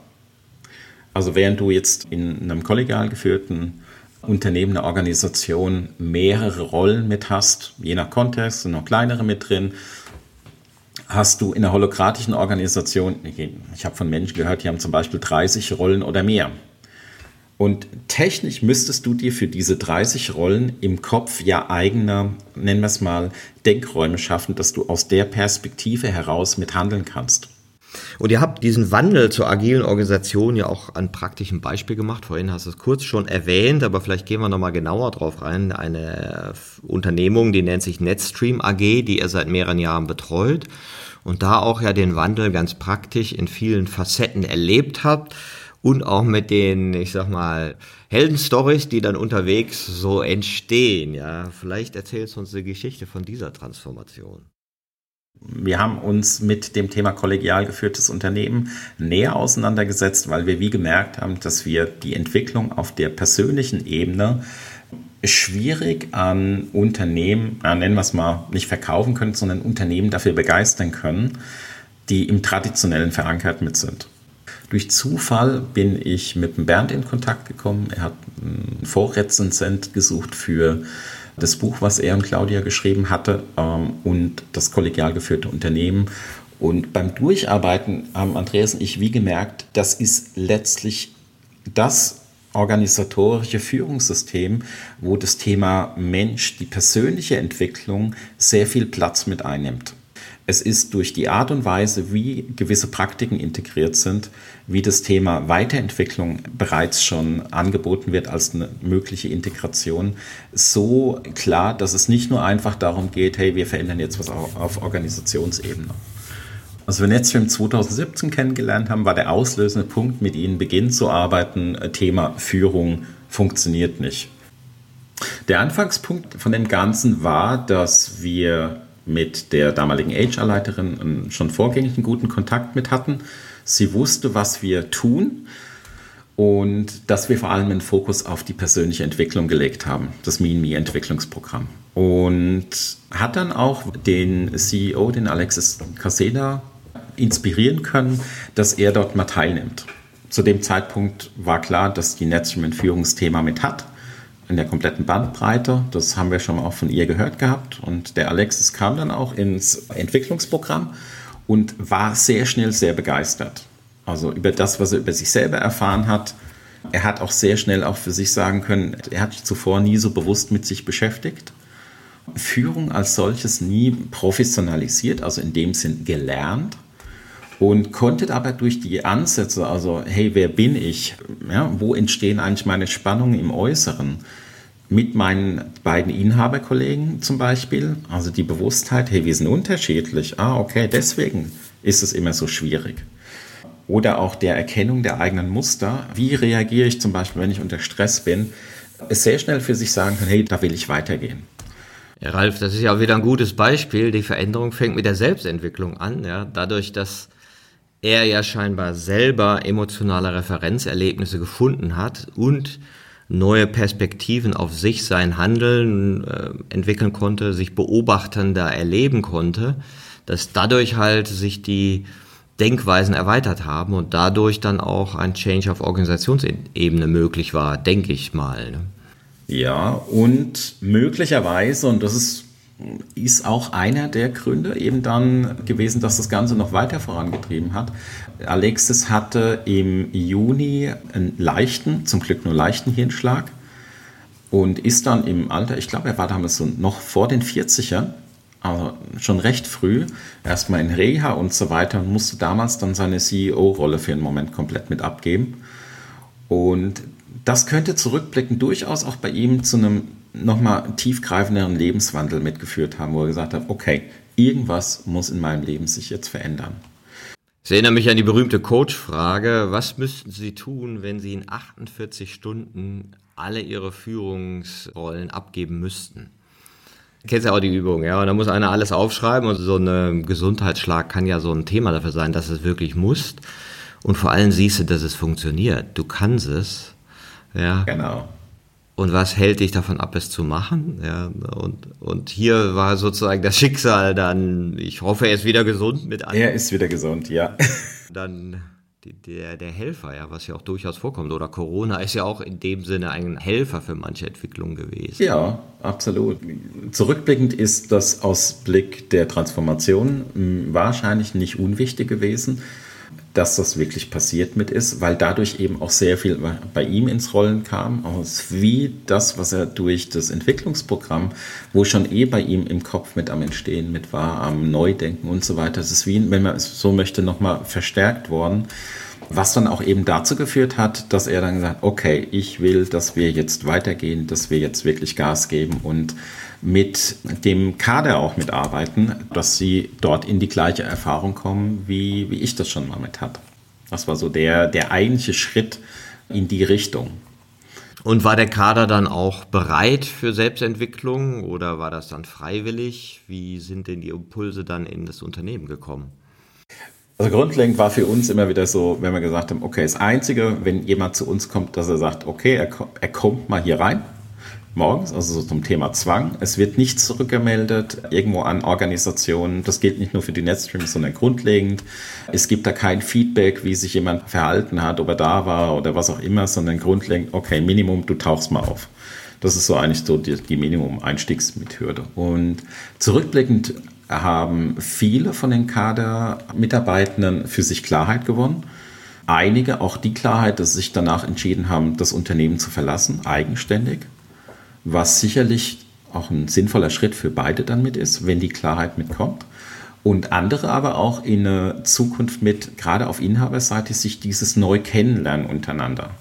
Also während du jetzt in einem kollegial geführten Unternehmen, einer Organisation mehrere Rollen mit hast, je nach Kontext sind noch kleinere mit drin, hast du in einer holokratischen Organisation, ich habe von Menschen gehört, die haben zum Beispiel 30 Rollen oder mehr. Und technisch müsstest du dir für diese 30 Rollen im Kopf ja eigene, nennen wir es mal, Denkräume schaffen, dass du aus der Perspektive heraus mithandeln kannst. Und ihr habt diesen Wandel zur agilen Organisation ja auch an praktischen Beispiel gemacht. Vorhin hast du es kurz schon erwähnt, aber vielleicht gehen wir nochmal genauer drauf rein. Eine Unternehmung, die nennt sich Netstream AG, die ihr seit mehreren Jahren betreut und da auch ja den Wandel ganz praktisch in vielen Facetten erlebt habt und auch mit den, ich sag mal, Heldenstories, die dann unterwegs so entstehen. Ja, vielleicht erzählst du uns die Geschichte von dieser Transformation. Wir haben uns mit dem Thema kollegial geführtes Unternehmen näher auseinandergesetzt, weil wir wie gemerkt haben, dass wir die Entwicklung auf der persönlichen Ebene schwierig an Unternehmen, nennen wir es mal, nicht verkaufen können, sondern Unternehmen dafür begeistern können, die im Traditionellen verankert mit sind. Durch Zufall bin ich mit dem Bernd in Kontakt gekommen. Er hat einen Vorrezensent gesucht für das Buch, was er und Claudia geschrieben hatte ähm, und das kollegial geführte Unternehmen. Und beim Durcharbeiten haben Andreas und ich wie gemerkt, das ist letztlich das organisatorische Führungssystem, wo das Thema Mensch, die persönliche Entwicklung sehr viel Platz mit einnimmt. Es ist durch die Art und Weise, wie gewisse Praktiken integriert sind, wie das Thema Weiterentwicklung bereits schon angeboten wird als eine mögliche Integration, so klar, dass es nicht nur einfach darum geht, hey, wir verändern jetzt was auf Organisationsebene. Als wir Netstream 2017 kennengelernt haben, war der auslösende Punkt, mit ihnen beginnen zu arbeiten, äh, Thema Führung funktioniert nicht. Der Anfangspunkt von dem Ganzen war, dass wir mit der damaligen HR-Leiterin schon vorgängig einen guten Kontakt mit hatten. Sie wusste, was wir tun und dass wir vor allem einen Fokus auf die persönliche Entwicklung gelegt haben, das MeanMe-Entwicklungsprogramm. Und hat dann auch den CEO, den Alexis Caseda, inspirieren können, dass er dort mal teilnimmt. Zu dem Zeitpunkt war klar, dass die Netzwerk ein Führungsthema mit hat in der kompletten Bandbreite. Das haben wir schon mal auch von ihr gehört gehabt. Und der Alexis kam dann auch ins Entwicklungsprogramm und war sehr schnell sehr begeistert. Also über das, was er über sich selber erfahren hat. Er hat auch sehr schnell auch für sich sagen können, er hat sich zuvor nie so bewusst mit sich beschäftigt. Führung als solches nie professionalisiert, also in dem Sinn gelernt und konnte aber durch die Ansätze, also hey, wer bin ich, ja, wo entstehen eigentlich meine Spannungen im Äußeren, mit meinen beiden Inhaberkollegen zum Beispiel, also die Bewusstheit, hey, wir sind unterschiedlich, ah, okay, deswegen ist es immer so schwierig. Oder auch der Erkennung der eigenen Muster, wie reagiere ich zum Beispiel, wenn ich unter Stress bin, sehr schnell für sich sagen kann, hey, da will ich weitergehen. Ja, Ralf, das ist ja auch wieder ein gutes Beispiel. Die Veränderung fängt mit der Selbstentwicklung an. Ja? Dadurch, dass er ja scheinbar selber emotionale Referenzerlebnisse gefunden hat und neue Perspektiven auf sich, sein Handeln äh, entwickeln konnte, sich beobachtender erleben konnte, dass dadurch halt sich die Denkweisen erweitert haben und dadurch dann auch ein Change auf Organisationsebene möglich war, denke ich mal. Ne? Ja, und möglicherweise, und das ist ist auch einer der Gründe eben dann gewesen, dass das Ganze noch weiter vorangetrieben hat. Alexis hatte im Juni einen leichten, zum Glück nur leichten Hirnschlag und ist dann im Alter, ich glaube, er war damals so noch vor den 40ern, aber schon recht früh, erstmal in Reha und so weiter und musste damals dann seine CEO-Rolle für einen Moment komplett mit abgeben. Und das könnte zurückblicken durchaus auch bei ihm zu einem nochmal tiefgreifenderen Lebenswandel mitgeführt haben, wo er gesagt hat, okay, irgendwas muss in meinem Leben sich jetzt verändern. Ich erinnere mich an die berühmte Coach-Frage, was müssten Sie tun, wenn Sie in 48 Stunden alle Ihre Führungsrollen abgeben müssten? Kennst ja auch die Übung, ja. Und da muss einer alles aufschreiben und so ein Gesundheitsschlag kann ja so ein Thema dafür sein, dass es wirklich muss. Und vor allem siehst du, dass es funktioniert. Du kannst es. Ja. Genau und was hält dich davon ab, es zu machen? Ja, und, und hier war sozusagen das Schicksal dann, ich hoffe, er ist wieder gesund mit einem. Er ist wieder gesund, ja. [laughs] Dann der, der Helfer, ja, was ja auch durchaus vorkommt. Oder Corona ist ja auch in dem Sinne ein Helfer für manche Entwicklungen gewesen. Ja, absolut. Zurückblickend ist das aus Blick der Transformation hm, wahrscheinlich nicht unwichtig gewesen dass das wirklich passiert mit ist, weil dadurch eben auch sehr viel bei ihm ins Rollen kam, aus wie das, was er durch das Entwicklungsprogramm, wo schon eh bei ihm im Kopf mit am Entstehen mit war, am Neudenken und so weiter, das ist wie, wenn man es so möchte, nochmal verstärkt worden, was dann auch eben dazu geführt hat, dass er dann gesagt, okay, ich will, dass wir jetzt weitergehen, dass wir jetzt wirklich Gas geben und mit dem Kader auch mitarbeiten, dass sie dort in die gleiche Erfahrung kommen, wie, wie ich das schon mal mit hatte. Das war so der, der eigentliche Schritt in die Richtung. Und war der Kader dann auch bereit für Selbstentwicklung oder war das dann freiwillig? Wie sind denn die Impulse dann in das Unternehmen gekommen? Also grundlegend war für uns immer wieder so, wenn wir gesagt haben, okay, das Einzige, wenn jemand zu uns kommt, dass er sagt, okay, er, er kommt mal hier rein, morgens, also so zum Thema Zwang. Es wird nichts zurückgemeldet irgendwo an Organisationen. Das gilt nicht nur für die Netstreams, sondern grundlegend. Es gibt da kein Feedback, wie sich jemand verhalten hat, ob er da war oder was auch immer, sondern grundlegend, okay, Minimum, du tauchst mal auf. Das ist so eigentlich so die, die Minimum-Einstiegsmethode. Und zurückblickend haben viele von den Kader-Mitarbeitenden für sich Klarheit gewonnen. Einige auch die Klarheit, dass sie sich danach entschieden haben, das Unternehmen zu verlassen, eigenständig was sicherlich auch ein sinnvoller Schritt für beide dann mit ist, wenn die Klarheit mitkommt. Und andere aber auch in eine Zukunft mit, gerade auf Inhaberseite, sich dieses neu kennenlernen untereinander.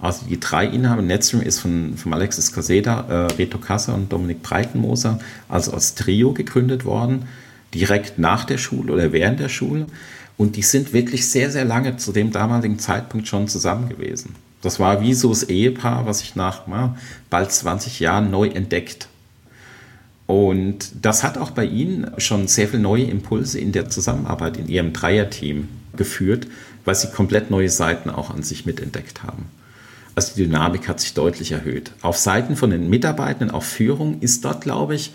Also die drei Inhaber, Netstream ist von, von Alexis Caseda, äh, Reto Kassa und Dominik Breitenmoser, also als Trio gegründet worden, direkt nach der Schule oder während der Schule. Und die sind wirklich sehr, sehr lange zu dem damaligen Zeitpunkt schon zusammen gewesen. Das war wie so das Ehepaar, was ich nach na, bald 20 Jahren neu entdeckt. Und das hat auch bei Ihnen schon sehr viele neue Impulse in der Zusammenarbeit in Ihrem Dreierteam geführt, weil Sie komplett neue Seiten auch an sich mitentdeckt haben. Also die Dynamik hat sich deutlich erhöht. Auf Seiten von den Mitarbeitenden, auf Führung ist dort, glaube ich,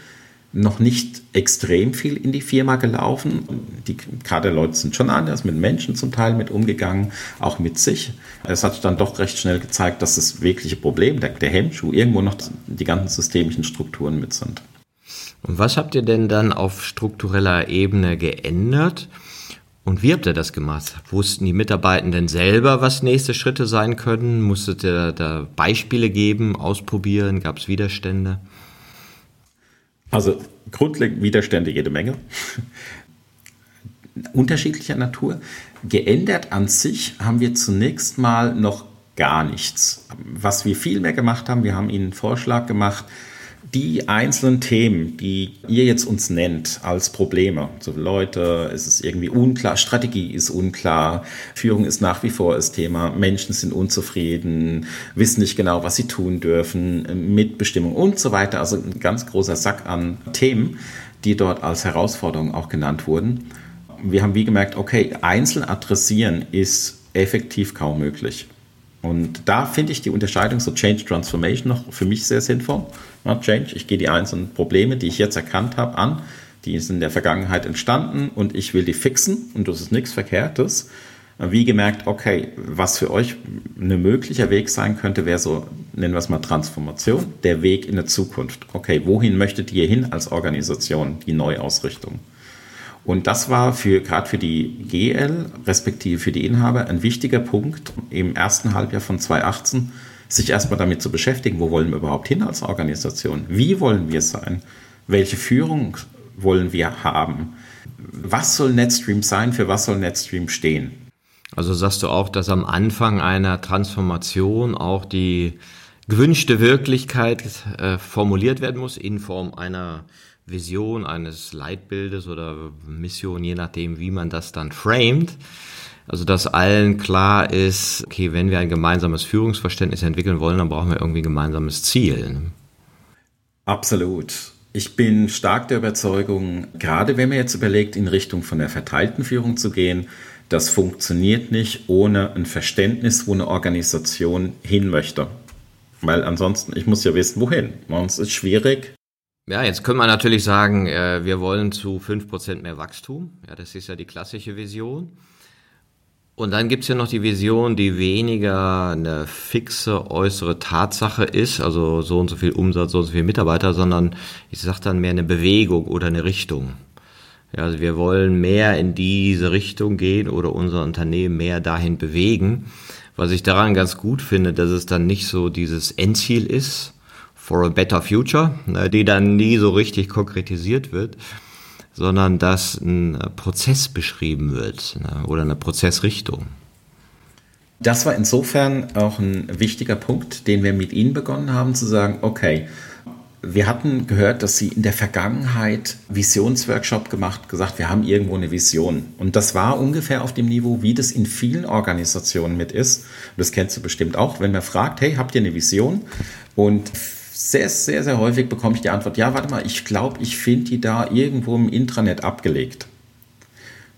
noch nicht extrem viel in die Firma gelaufen. Die Kaderleute sind schon anders, mit Menschen zum Teil mit umgegangen, auch mit sich. Es hat dann doch recht schnell gezeigt, dass das wirkliche Problem, der, der Hemmschuh, irgendwo noch die ganzen systemischen Strukturen mit sind. Und was habt ihr denn dann auf struktureller Ebene geändert? Und wie habt ihr das gemacht? Wussten die Mitarbeitenden selber, was nächste Schritte sein können? Musstet ihr da Beispiele geben, ausprobieren? Gab es Widerstände? Also grundlegend Widerstände jede Menge. Unterschiedlicher Natur. Geändert an sich haben wir zunächst mal noch gar nichts. Was wir viel mehr gemacht haben, wir haben Ihnen einen Vorschlag gemacht, die einzelnen Themen, die ihr jetzt uns nennt als Probleme, so Leute, es ist irgendwie unklar, Strategie ist unklar, Führung ist nach wie vor das Thema, Menschen sind unzufrieden, wissen nicht genau, was sie tun dürfen, Mitbestimmung und so weiter. Also ein ganz großer Sack an Themen, die dort als Herausforderung auch genannt wurden. Wir haben wie gemerkt, okay, einzeln adressieren ist effektiv kaum möglich. Und da finde ich die Unterscheidung so Change Transformation noch für mich sehr sinnvoll. Ja, Change, ich gehe die einzelnen Probleme, die ich jetzt erkannt habe, an. Die sind in der Vergangenheit entstanden und ich will die fixen und das ist nichts Verkehrtes. Wie gemerkt, okay, was für euch ein möglicher Weg sein könnte, wäre so, nennen wir es mal Transformation, der Weg in der Zukunft. Okay, wohin möchtet ihr hin als Organisation, die Neuausrichtung? Und das war für gerade für die GL, respektive für die Inhaber, ein wichtiger Punkt im ersten Halbjahr von 2018, sich erstmal damit zu beschäftigen, wo wollen wir überhaupt hin als Organisation? Wie wollen wir sein? Welche Führung wollen wir haben? Was soll NetStream sein? Für was soll NetStream stehen? Also sagst du auch, dass am Anfang einer Transformation auch die gewünschte Wirklichkeit äh, formuliert werden muss in Form einer Vision, eines Leitbildes oder Mission, je nachdem, wie man das dann framet. Also, dass allen klar ist, okay, wenn wir ein gemeinsames Führungsverständnis entwickeln wollen, dann brauchen wir irgendwie ein gemeinsames Ziel. Absolut. Ich bin stark der Überzeugung, gerade wenn man jetzt überlegt, in Richtung von der verteilten Führung zu gehen, das funktioniert nicht ohne ein Verständnis, wo eine Organisation hin möchte. Weil ansonsten, ich muss ja wissen, wohin. Sonst ist es schwierig, ja, jetzt können wir natürlich sagen, äh, wir wollen zu 5% mehr Wachstum. Ja, das ist ja die klassische Vision. Und dann gibt's ja noch die Vision, die weniger eine fixe äußere Tatsache ist, also so und so viel Umsatz, so und so viel Mitarbeiter, sondern ich sage dann mehr eine Bewegung oder eine Richtung. Ja, also wir wollen mehr in diese Richtung gehen oder unser Unternehmen mehr dahin bewegen. Was ich daran ganz gut finde, dass es dann nicht so dieses Endziel ist, for a better future, ne, die dann nie so richtig konkretisiert wird, sondern dass ein Prozess beschrieben wird ne, oder eine Prozessrichtung. Das war insofern auch ein wichtiger Punkt, den wir mit Ihnen begonnen haben, zu sagen, okay, wir hatten gehört, dass Sie in der Vergangenheit Visionsworkshop gemacht, gesagt, wir haben irgendwo eine Vision. Und das war ungefähr auf dem Niveau, wie das in vielen Organisationen mit ist. das kennst du bestimmt auch, wenn man fragt, hey, habt ihr eine Vision? Und sehr, sehr, sehr häufig bekomme ich die Antwort, ja, warte mal, ich glaube, ich finde die da irgendwo im Intranet abgelegt.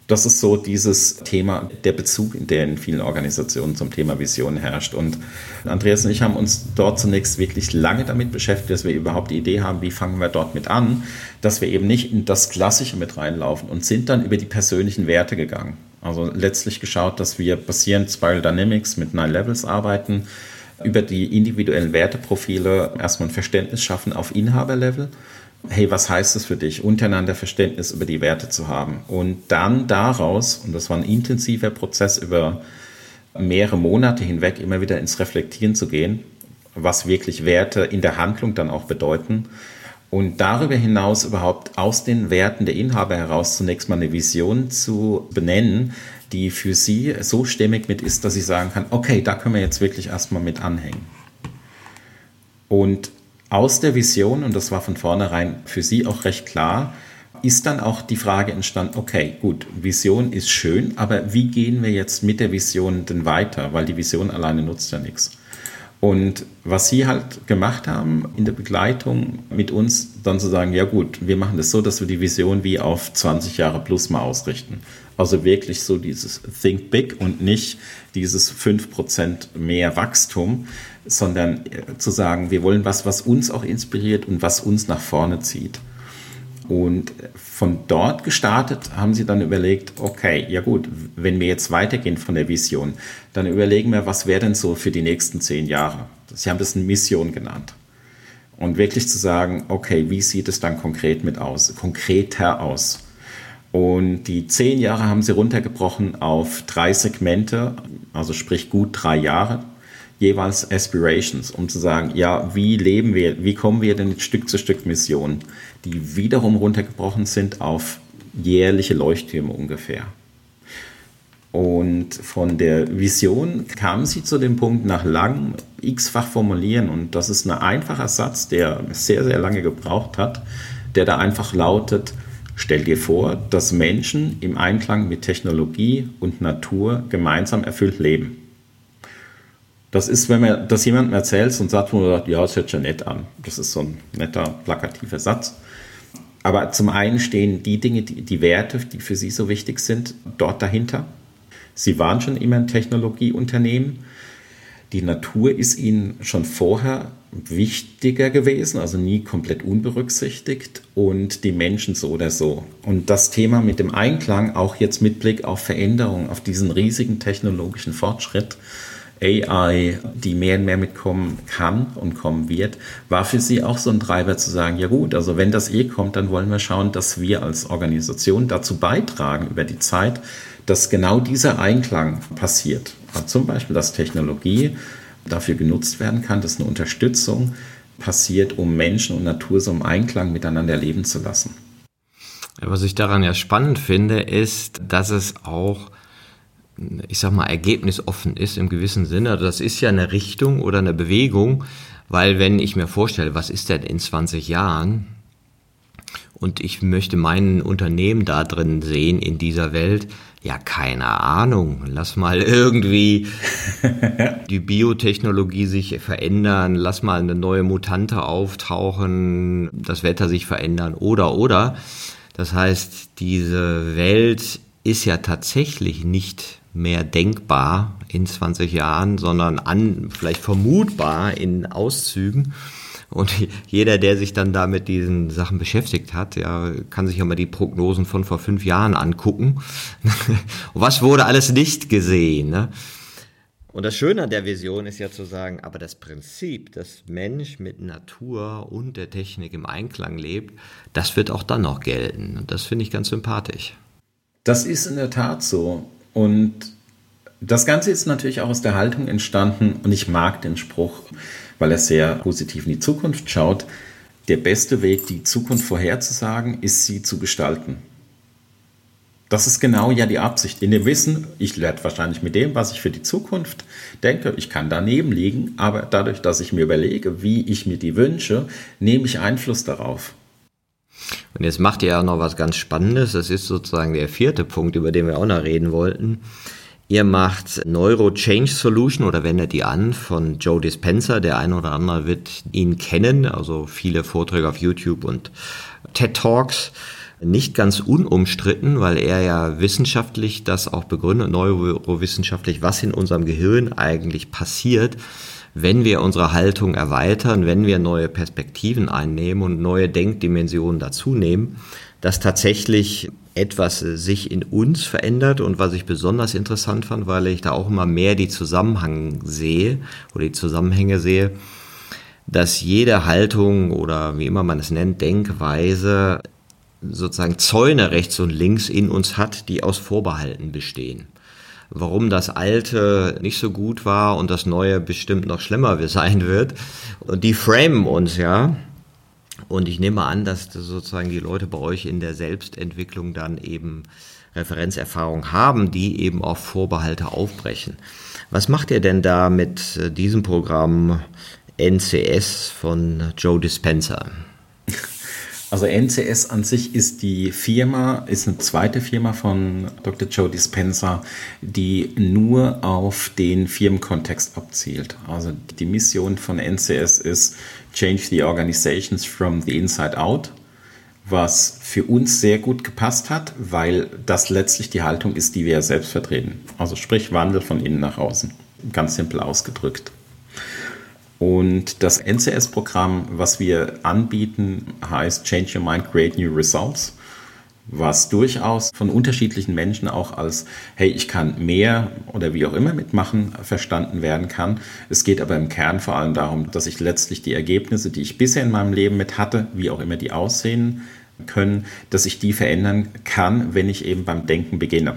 Das ist so dieses Thema, der Bezug, der in vielen Organisationen zum Thema Vision herrscht. Und Andreas und ich haben uns dort zunächst wirklich lange damit beschäftigt, dass wir überhaupt die Idee haben, wie fangen wir dort mit an, dass wir eben nicht in das Klassische mit reinlaufen und sind dann über die persönlichen Werte gegangen. Also letztlich geschaut, dass wir basierend Spiral Dynamics mit Nine Levels arbeiten, über die individuellen Werteprofile erstmal ein Verständnis schaffen auf Inhaberlevel. Hey, was heißt es für dich, untereinander Verständnis über die Werte zu haben? Und dann daraus, und das war ein intensiver Prozess über mehrere Monate hinweg, immer wieder ins Reflektieren zu gehen, was wirklich Werte in der Handlung dann auch bedeuten. Und darüber hinaus überhaupt aus den Werten der Inhaber heraus zunächst mal eine Vision zu benennen, die für sie so stimmig mit ist, dass sie sagen kann, okay, da können wir jetzt wirklich erstmal mit anhängen. Und aus der Vision, und das war von vornherein für sie auch recht klar, ist dann auch die Frage entstanden, okay, gut, Vision ist schön, aber wie gehen wir jetzt mit der Vision denn weiter? Weil die Vision alleine nutzt ja nichts. Und was sie halt gemacht haben in der Begleitung mit uns, dann zu sagen, ja gut, wir machen das so, dass wir die Vision wie auf 20 Jahre plus mal ausrichten. Also wirklich so dieses Think Big und nicht dieses 5% mehr Wachstum, sondern äh, zu sagen, wir wollen was, was uns auch inspiriert und was uns nach vorne zieht. Und von dort gestartet haben sie dann überlegt, okay, ja gut, wenn wir jetzt weitergehen von der Vision, dann überlegen wir, was wäre denn so für die nächsten zehn Jahre? Sie haben das eine Mission genannt. Und wirklich zu sagen, okay, wie sieht es dann konkret mit aus, konkreter aus? Und die zehn Jahre haben sie runtergebrochen auf drei Segmente, also sprich gut drei Jahre, jeweils Aspirations, um zu sagen, ja, wie leben wir, wie kommen wir denn Stück zu Stück Missionen, die wiederum runtergebrochen sind auf jährliche Leuchttürme ungefähr. Und von der Vision kam sie zu dem Punkt nach langem x-fach formulieren und das ist ein einfacher Satz, der sehr, sehr lange gebraucht hat, der da einfach lautet, Stell dir vor, dass Menschen im Einklang mit Technologie und Natur gemeinsam erfüllt leben. Das ist, wenn man das jemandem erzählt und sagt, man sagt, ja, es hört schon nett an. Das ist so ein netter, plakativer Satz. Aber zum einen stehen die Dinge, die, die Werte, die für Sie so wichtig sind, dort dahinter. Sie waren schon immer ein Technologieunternehmen. Die Natur ist Ihnen schon vorher wichtiger gewesen, also nie komplett unberücksichtigt und die Menschen so oder so. Und das Thema mit dem Einklang, auch jetzt mit Blick auf Veränderung, auf diesen riesigen technologischen Fortschritt, AI, die mehr und mehr mitkommen kann und kommen wird, war für sie auch so ein Treiber zu sagen, ja gut, also wenn das eh kommt, dann wollen wir schauen, dass wir als Organisation dazu beitragen über die Zeit, dass genau dieser Einklang passiert. Zum Beispiel, dass Technologie dafür genutzt werden kann, dass eine Unterstützung passiert, um Menschen und Natur so im Einklang miteinander leben zu lassen. Was ich daran ja spannend finde, ist, dass es auch, ich sag mal, ergebnisoffen ist im gewissen Sinne. Das ist ja eine Richtung oder eine Bewegung, weil wenn ich mir vorstelle, was ist denn in 20 Jahren, und ich möchte mein Unternehmen da drin sehen in dieser Welt. Ja, keine Ahnung. Lass mal irgendwie [laughs] die Biotechnologie sich verändern, lass mal eine neue Mutante auftauchen, das Wetter sich verändern oder oder. Das heißt, diese Welt ist ja tatsächlich nicht mehr denkbar in 20 Jahren, sondern an, vielleicht vermutbar in Auszügen. Und [laughs] jeder, der sich dann da mit diesen Sachen beschäftigt hat, ja, kann sich ja mal die Prognosen von vor fünf Jahren angucken. [laughs] Was wurde alles nicht gesehen? Ne? Und das Schöne an der Vision ist ja zu sagen, aber das Prinzip, dass Mensch mit Natur und der Technik im Einklang lebt, das wird auch dann noch gelten. Und das finde ich ganz sympathisch. Das ist in der Tat so. Und das Ganze ist natürlich auch aus der Haltung entstanden und ich mag den Spruch, weil er sehr positiv in die Zukunft schaut. Der beste Weg, die Zukunft vorherzusagen, ist sie zu gestalten. Das ist genau ja die Absicht. In dem Wissen, ich werde wahrscheinlich mit dem, was ich für die Zukunft denke, ich kann daneben liegen, aber dadurch, dass ich mir überlege, wie ich mir die wünsche, nehme ich Einfluss darauf. Und jetzt macht ihr ja noch was ganz Spannendes. Das ist sozusagen der vierte Punkt, über den wir auch noch reden wollten. Ihr macht Neuro Change Solution oder wendet die an von Joe Dispenza. Der eine oder andere wird ihn kennen, also viele Vorträge auf YouTube und TED Talks. Nicht ganz unumstritten, weil er ja wissenschaftlich das auch begründet, neurowissenschaftlich, was in unserem Gehirn eigentlich passiert, wenn wir unsere Haltung erweitern, wenn wir neue Perspektiven einnehmen und neue Denkdimensionen dazu nehmen, dass tatsächlich etwas sich in uns verändert und was ich besonders interessant fand, weil ich da auch immer mehr die Zusammenhang sehe oder die Zusammenhänge sehe, dass jede Haltung oder wie immer man es nennt, Denkweise sozusagen Zäune rechts und links in uns hat, die aus Vorbehalten bestehen. Warum das Alte nicht so gut war und das Neue bestimmt noch schlimmer [laughs] sein wird. Und die framen uns ja und ich nehme an, dass sozusagen die Leute bei euch in der Selbstentwicklung dann eben Referenzerfahrung haben, die eben auch Vorbehalte aufbrechen. Was macht ihr denn da mit äh, diesem Programm NCS von Joe Dispenza? [laughs] Also NCS an sich ist die Firma, ist eine zweite Firma von Dr. Joe Dispenza, die nur auf den Firmenkontext abzielt. Also die Mission von NCS ist Change the Organizations from the Inside Out, was für uns sehr gut gepasst hat, weil das letztlich die Haltung ist, die wir selbst vertreten. Also sprich Wandel von innen nach außen, ganz simpel ausgedrückt. Und das NCS-Programm, was wir anbieten, heißt Change Your Mind, Create New Results, was durchaus von unterschiedlichen Menschen auch als, hey, ich kann mehr oder wie auch immer mitmachen, verstanden werden kann. Es geht aber im Kern vor allem darum, dass ich letztlich die Ergebnisse, die ich bisher in meinem Leben mit hatte, wie auch immer die aussehen können, dass ich die verändern kann, wenn ich eben beim Denken beginne.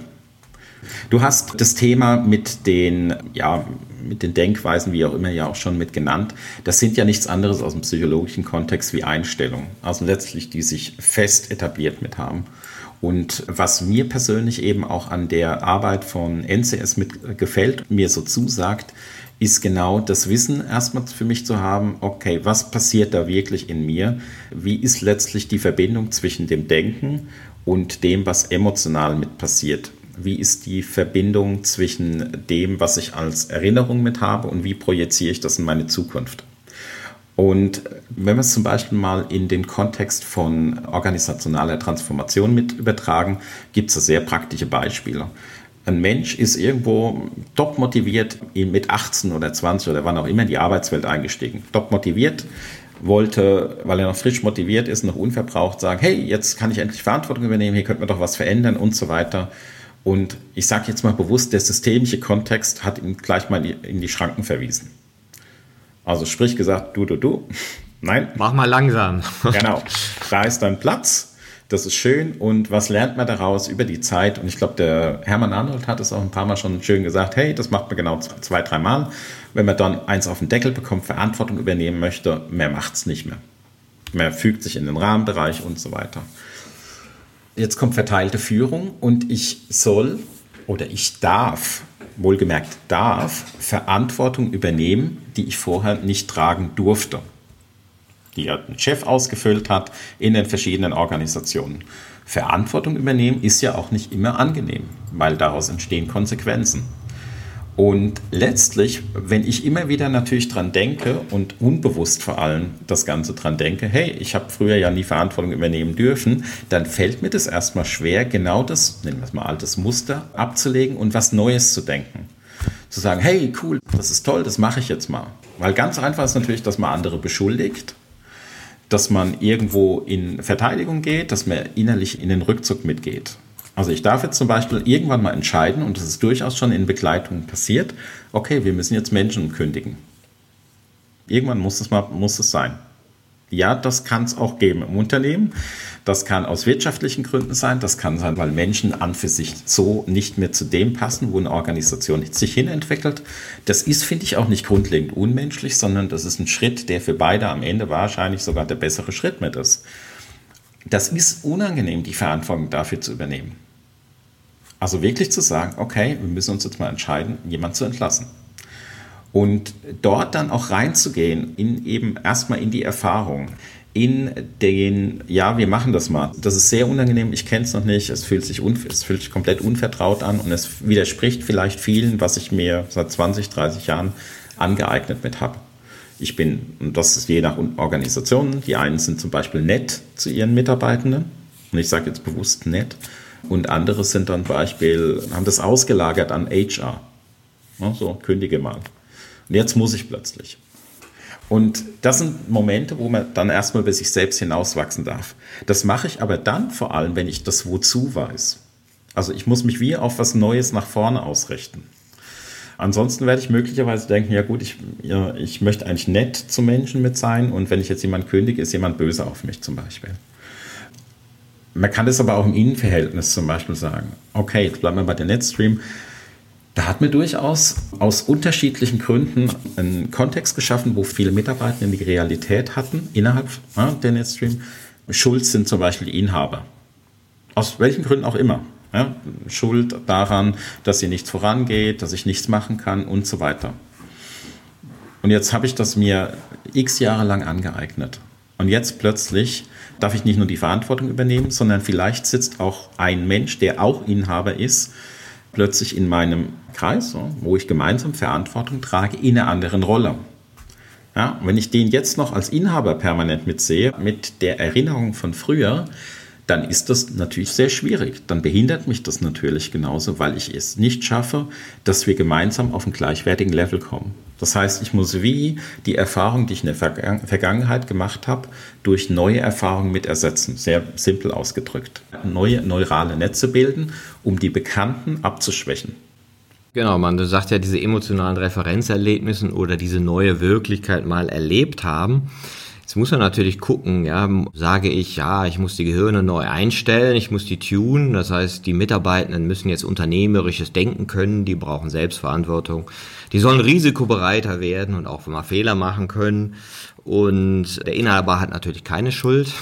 Du hast das Thema mit den, ja, mit den Denkweisen, wie auch immer ja auch schon mit genannt. Das sind ja nichts anderes aus dem psychologischen Kontext wie Einstellungen. Also letztlich, die sich fest etabliert mit haben. Und was mir persönlich eben auch an der Arbeit von NCS mit gefällt, mir so zusagt, ist genau das Wissen erstmal für mich zu haben, okay, was passiert da wirklich in mir? Wie ist letztlich die Verbindung zwischen dem Denken und dem, was emotional mit passiert? Wie ist die Verbindung zwischen dem, was ich als Erinnerung mit habe und wie projiziere ich das in meine Zukunft? Und wenn wir es zum Beispiel mal in den Kontext von organisationaler Transformation mit übertragen, gibt es sehr praktische Beispiele. Ein Mensch ist irgendwo top motiviert, mit 18 oder 20 oder wann auch immer in die Arbeitswelt eingestiegen. Top motiviert, wollte, weil er noch frisch motiviert ist, noch unverbraucht sagen, hey, jetzt kann ich endlich Verantwortung übernehmen, hier könnte man doch was verändern und so weiter. Und ich sage jetzt mal bewusst, der systemische Kontext hat ihn gleich mal in die Schranken verwiesen. Also sprich gesagt, du, du, du, [laughs] nein. Mach mal langsam. [laughs] genau, da ist dein Platz. Das ist schön. Und was lernt man daraus über die Zeit? Und ich glaube, der Hermann Arnold hat es auch ein paar Mal schon schön gesagt. Hey, das macht man genau zwei, drei Mal. Wenn man dann eins auf den Deckel bekommt, Verantwortung übernehmen möchte, mehr macht es nicht mehr. Man fügt sich in den Rahmenbereich und so weiter jetzt kommt verteilte Führung und ich soll oder ich darf, wohlgemerkt darf, Verantwortung übernehmen, die ich vorher nicht tragen durfte, die ja ein Chef ausgefüllt hat in den verschiedenen Organisationen. Verantwortung übernehmen ist ja auch nicht immer angenehm, weil daraus entstehen Konsequenzen. Und letztlich, wenn ich immer wieder natürlich dran denke und unbewusst vor allem das Ganze dran denke, hey, ich habe früher ja nie Verantwortung übernehmen dürfen, dann fällt mir das erstmal schwer, genau das, nennen wir es mal altes Muster, abzulegen und was Neues zu denken. Zu sagen, hey, cool, das ist toll, das mache ich jetzt mal. Weil ganz einfach ist natürlich, dass man andere beschuldigt dass man irgendwo in Verteidigung geht, dass man innerlich in den Rückzug mitgeht. Also ich darf jetzt zum Beispiel irgendwann mal entscheiden, und das ist durchaus schon in Begleitung passiert, okay, wir müssen jetzt Menschen kündigen. Irgendwann muss es, mal, muss es sein. Ja, das kann es auch geben im Unternehmen. Das kann aus wirtschaftlichen Gründen sein. Das kann sein, weil Menschen an für sich so nicht mehr zu dem passen, wo eine Organisation sich hinentwickelt. Das ist, finde ich, auch nicht grundlegend unmenschlich, sondern das ist ein Schritt, der für beide am Ende wahrscheinlich sogar der bessere Schritt mit ist. Das ist unangenehm, die Verantwortung dafür zu übernehmen. Also wirklich zu sagen, okay, wir müssen uns jetzt mal entscheiden, jemanden zu entlassen. Und dort dann auch reinzugehen, in eben erstmal in die Erfahrung, in den, ja, wir machen das mal. Das ist sehr unangenehm, ich kenne es noch nicht, es fühlt, sich es fühlt sich komplett unvertraut an und es widerspricht vielleicht vielen, was ich mir seit 20, 30 Jahren angeeignet mit habe. Ich bin, und das ist je nach Organisation, die einen sind zum Beispiel nett zu ihren Mitarbeitenden, und ich sage jetzt bewusst nett, und andere sind dann Beispiel, haben das ausgelagert an HR. so, kündige mal. Und jetzt muss ich plötzlich. Und das sind Momente, wo man dann erstmal über sich selbst hinauswachsen darf. Das mache ich aber dann vor allem, wenn ich das Wozu weiß. Also ich muss mich wie auf was Neues nach vorne ausrichten. Ansonsten werde ich möglicherweise denken, ja gut, ich, ja, ich möchte eigentlich nett zu Menschen mit sein und wenn ich jetzt jemand kündige, ist jemand böse auf mich zum Beispiel. Man kann das aber auch im Innenverhältnis zum Beispiel sagen. Okay, jetzt bleiben wir bei der Netstream. Da hat mir durchaus aus unterschiedlichen Gründen einen Kontext geschaffen, wo viele Mitarbeiter die Realität hatten innerhalb ja, der Netstream. Schuld sind zum Beispiel die Inhaber. Aus welchen Gründen auch immer. Ja, Schuld daran, dass hier nichts vorangeht, dass ich nichts machen kann und so weiter. Und jetzt habe ich das mir x Jahre lang angeeignet. Und jetzt plötzlich darf ich nicht nur die Verantwortung übernehmen, sondern vielleicht sitzt auch ein Mensch, der auch Inhaber ist, plötzlich in meinem Kreis, wo ich gemeinsam Verantwortung trage, in einer anderen Rolle. Ja, wenn ich den jetzt noch als Inhaber permanent mitsehe, mit der Erinnerung von früher, dann ist das natürlich sehr schwierig. Dann behindert mich das natürlich genauso, weil ich es nicht schaffe, dass wir gemeinsam auf einen gleichwertigen Level kommen. Das heißt, ich muss wie die Erfahrung, die ich in der Vergangenheit gemacht habe, durch neue Erfahrungen mit ersetzen. Sehr simpel ausgedrückt. Neue neurale Netze bilden, um die Bekannten abzuschwächen. Genau, man sagt ja, diese emotionalen Referenzerlebnissen oder diese neue Wirklichkeit mal erlebt haben Jetzt muss man natürlich gucken, ja, sage ich, ja, ich muss die Gehirne neu einstellen, ich muss die tunen, das heißt, die Mitarbeitenden müssen jetzt unternehmerisches Denken können, die brauchen Selbstverantwortung, die sollen risikobereiter werden und auch mal Fehler machen können und der Inhaber hat natürlich keine Schuld.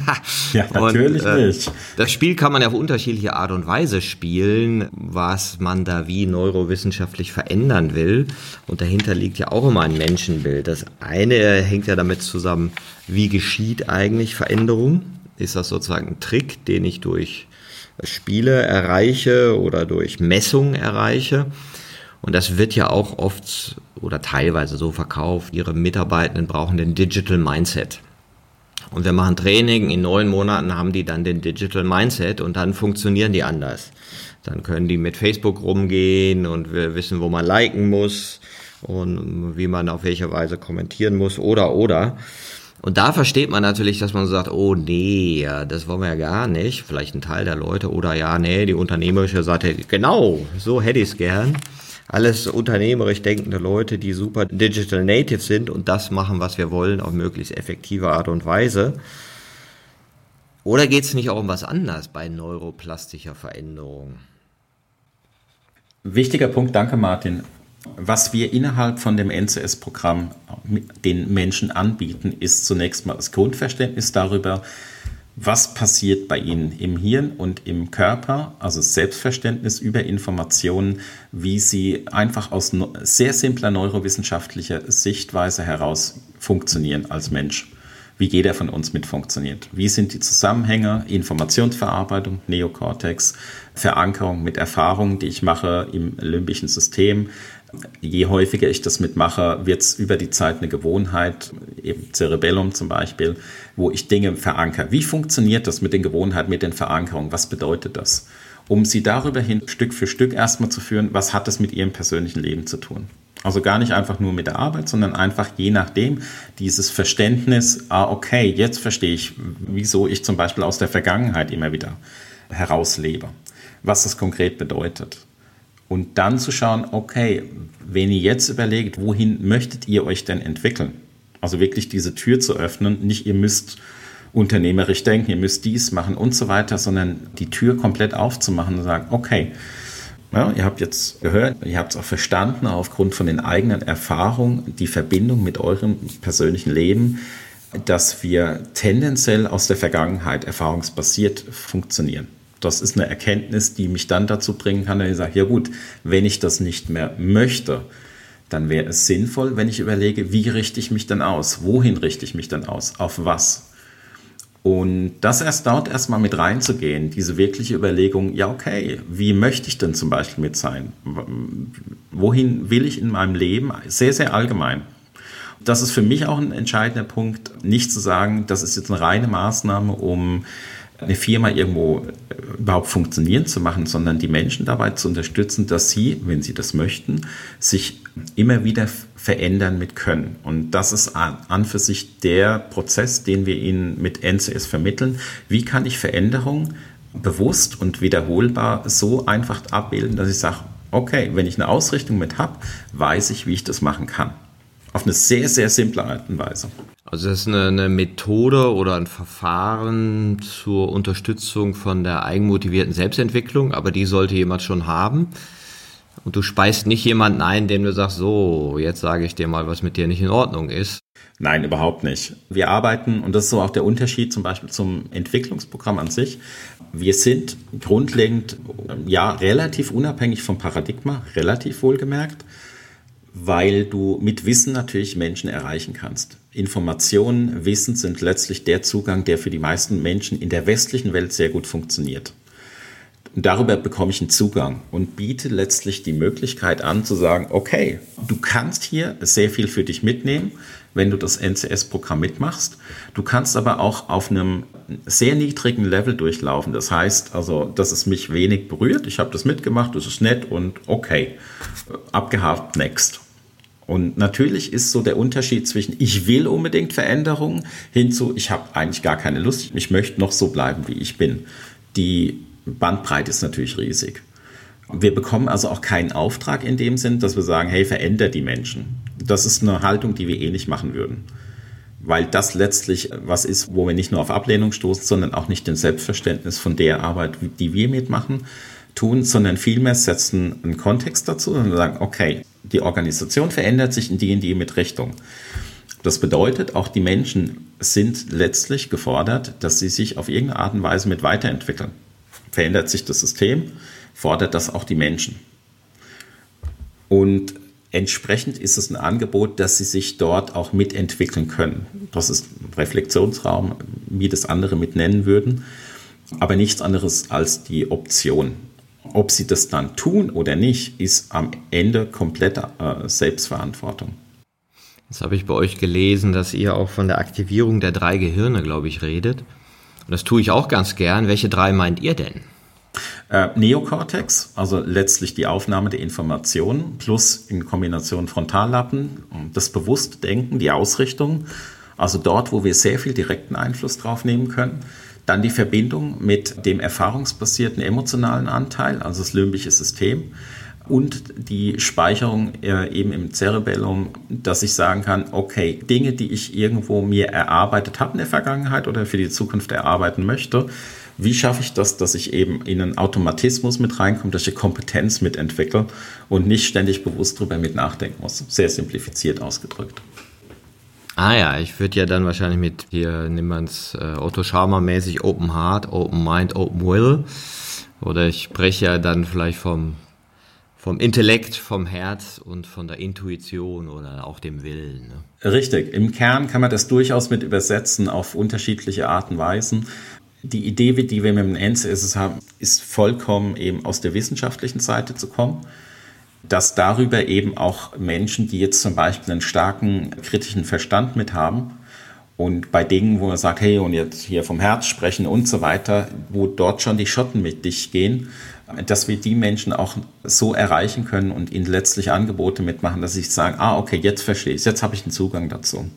[laughs] ja, natürlich und, äh, nicht. Das Spiel kann man ja auf unterschiedliche Art und Weise spielen, was man da wie neurowissenschaftlich verändern will. Und dahinter liegt ja auch immer ein Menschenbild. Das eine hängt ja damit zusammen, wie geschieht eigentlich Veränderung? Ist das sozusagen ein Trick, den ich durch Spiele erreiche oder durch Messung erreiche? Und das wird ja auch oft oder teilweise so verkauft. Ihre Mitarbeitenden brauchen den Digital Mindset. Und wir machen Training, in neun Monaten haben die dann den Digital Mindset und dann funktionieren die anders. Dann können die mit Facebook rumgehen und wir wissen, wo man liken muss und wie man auf welche Weise kommentieren muss oder oder. Und da versteht man natürlich, dass man sagt, oh nee, das wollen wir ja gar nicht. Vielleicht ein Teil der Leute oder ja, nee, die unternehmerische Seite, genau, so hätte ich es gern alles unternehmerisch denkende Leute, die super Digital Native sind und das machen, was wir wollen, auf möglichst effektive Art und Weise. Oder geht es nicht auch um was anderes bei neuroplastischer Veränderung? Wichtiger Punkt, danke Martin. Was wir innerhalb von dem NCS-Programm den Menschen anbieten, ist zunächst mal das Grundverständnis darüber, was passiert bei Ihnen im Hirn und im Körper, also Selbstverständnis über Informationen, wie Sie einfach aus sehr simpler neurowissenschaftlicher Sichtweise heraus funktionieren als Mensch. Wie jeder von uns mit funktioniert. Wie sind die Zusammenhänge, Informationsverarbeitung, Neokortex, Verankerung mit Erfahrungen, die ich mache im limbischen System, je häufiger ich das mitmache, wird es über die Zeit eine Gewohnheit, eben Cerebellum zum Beispiel, wo ich Dinge verankere. Wie funktioniert das mit den Gewohnheiten, mit den Verankerungen? Was bedeutet das? Um sie darüber hin Stück für Stück erstmal zu führen, was hat das mit ihrem persönlichen Leben zu tun? Also gar nicht einfach nur mit der Arbeit, sondern einfach je nachdem dieses Verständnis, ah, okay, jetzt verstehe ich, wieso ich zum Beispiel aus der Vergangenheit immer wieder herauslebe, was das konkret bedeutet. Und dann zu schauen, okay, wenn ihr jetzt überlegt, wohin möchtet ihr euch denn entwickeln? Also wirklich diese Tür zu öffnen, nicht ihr müsst unternehmerisch denken, ihr müsst dies machen und so weiter, sondern die Tür komplett aufzumachen und sagen, okay, ja, ihr habt jetzt gehört, ihr habt es auch verstanden, aufgrund von den eigenen Erfahrungen, die Verbindung mit eurem persönlichen Leben, dass wir tendenziell aus der Vergangenheit erfahrungsbasiert funktionieren. Das ist eine Erkenntnis, die mich dann dazu bringen kann, dass ich sage, ja gut, wenn ich das nicht mehr möchte, dann wäre es sinnvoll, wenn ich überlege, wie richte ich mich dann aus? Wohin richte ich mich dann aus? Auf was? Und das erst dort erstmal mit reinzugehen, diese wirkliche Überlegung, ja, okay, wie möchte ich denn zum Beispiel mit sein? Wohin will ich in meinem Leben? Sehr, sehr allgemein. Das ist für mich auch ein entscheidender Punkt, nicht zu sagen, das ist jetzt eine reine Maßnahme, um eine Firma irgendwo äh, überhaupt funktionieren zu machen, sondern die Menschen dabei zu unterstützen, dass sie, wenn sie das möchten, sich immer wieder verändern mit können. Und das ist an für sich der Prozess, den wir Ihnen mit NCS vermitteln. Wie kann ich Veränderung bewusst und wiederholbar so einfach abbilden, dass ich sage, okay, wenn ich eine Ausrichtung mit habe, weiß ich, wie ich das machen kann. Auf eine sehr, sehr simple Art und Weise. Also das ist eine, eine, Methode oder ein Verfahren zur Unterstützung von der eigenmotivierten Selbstentwicklung, aber die sollte jemand schon haben. Und du speist nicht jemanden ein, dem du sagst, so, jetzt sage ich dir mal, was mit dir nicht in Ordnung ist. Nein, überhaupt nicht. Wir arbeiten, und das ist so auch der Unterschied zum Beispiel zum Entwicklungsprogramm an sich. Wir sind grundlegend, ja, relativ unabhängig vom Paradigma, relativ wohlgemerkt weil du mit Wissen natürlich Menschen erreichen kannst. Informationen, Wissen sind letztlich der Zugang, der für die meisten Menschen in der westlichen Welt sehr gut funktioniert. Und darüber bekomme ich einen Zugang und biete letztlich die Möglichkeit an zu sagen, okay, du kannst hier sehr viel für dich mitnehmen, wenn du das NCS-Programm mitmachst. Du kannst aber auch auf einem sehr niedrigen Level durchlaufen. Das heißt also, dass es mich wenig berührt. Ich habe das mitgemacht, das ist nett und okay, abgehakt, next. Und natürlich ist so der Unterschied zwischen ich will unbedingt Veränderungen hinzu, ich habe eigentlich gar keine Lust, ich möchte noch so bleiben, wie ich bin. Die Bandbreite ist natürlich riesig. Wir bekommen also auch keinen Auftrag in dem Sinn, dass wir sagen, hey, veränder die Menschen. Das ist eine Haltung, die wir eh nicht machen würden. Weil das letztlich was ist, wo wir nicht nur auf Ablehnung stoßen, sondern auch nicht den Selbstverständnis von der Arbeit, die wir mitmachen, tun, sondern vielmehr setzen einen Kontext dazu und sagen, okay, die Organisation verändert sich in die in die mit Richtung. Das bedeutet, auch die Menschen sind letztlich gefordert, dass sie sich auf irgendeine Art und Weise mit weiterentwickeln. Verändert sich das System, fordert das auch die Menschen. Und entsprechend ist es ein Angebot, dass sie sich dort auch mitentwickeln können. Das ist ein Reflexionsraum, wie das andere mit nennen würden, aber nichts anderes als die Option. Ob sie das dann tun oder nicht, ist am Ende komplette äh, Selbstverantwortung. Jetzt habe ich bei euch gelesen, dass ihr auch von der Aktivierung der drei Gehirne, glaube ich, redet. Und das tue ich auch ganz gern. Welche drei meint ihr denn? Äh, Neokortex, also letztlich die Aufnahme der Informationen plus in Kombination Frontallappen, das bewusste Denken, die Ausrichtung, also dort, wo wir sehr viel direkten Einfluss drauf nehmen können. Dann die Verbindung mit dem erfahrungsbasierten emotionalen Anteil, also das limbische System. Und die Speicherung äh, eben im Cerebellum, dass ich sagen kann, okay, Dinge, die ich irgendwo mir erarbeitet habe in der Vergangenheit oder für die Zukunft erarbeiten möchte, wie schaffe ich das, dass ich eben in einen Automatismus mit reinkomme, dass ich Kompetenz mitentwickle und nicht ständig bewusst darüber mit nachdenken muss. Sehr simplifiziert ausgedrückt. Ah ja, ich würde ja dann wahrscheinlich mit hier, nimm man es äh, Otto Scharmer mäßig Open Heart, Open Mind, Open Will. Oder ich spreche ja dann vielleicht vom, vom Intellekt, vom Herz und von der Intuition oder auch dem Willen. Ne? Richtig. Im Kern kann man das durchaus mit übersetzen auf unterschiedliche Arten und Weisen. Die Idee, die wir mit dem NCSS haben, ist vollkommen eben aus der wissenschaftlichen Seite zu kommen dass darüber eben auch Menschen, die jetzt zum Beispiel einen starken kritischen Verstand mit haben Und bei Dingen, wo man sagt, hey, und jetzt hier vom Herz sprechen und so weiter, wo dort schon die Schotten mit dich gehen, dass wir die Menschen auch so erreichen können und ihnen letztlich Angebote mitmachen, dass sie sagen, ah, okay, jetzt verstehe ich jetzt habe ich einen Zugang dazu.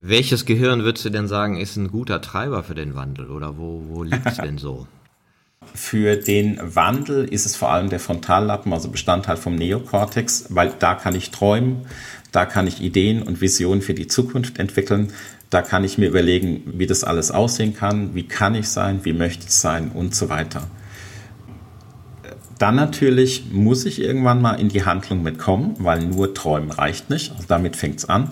Welches Gehirn würdest du denn sagen, ist ein guter Treiber für den Wandel oder wo, wo liegt es [laughs] denn so? Für den Wandel ist es vor allem der Frontallappen, also Bestandteil vom Neokortex, weil da kann ich träumen, da kann ich Ideen und Visionen für die Zukunft entwickeln, da kann ich mir überlegen, wie das alles aussehen kann, wie kann ich sein, wie möchte ich sein und so weiter. Dann natürlich muss ich irgendwann mal in die Handlung mitkommen, weil nur träumen reicht nicht. Also damit fängt es an.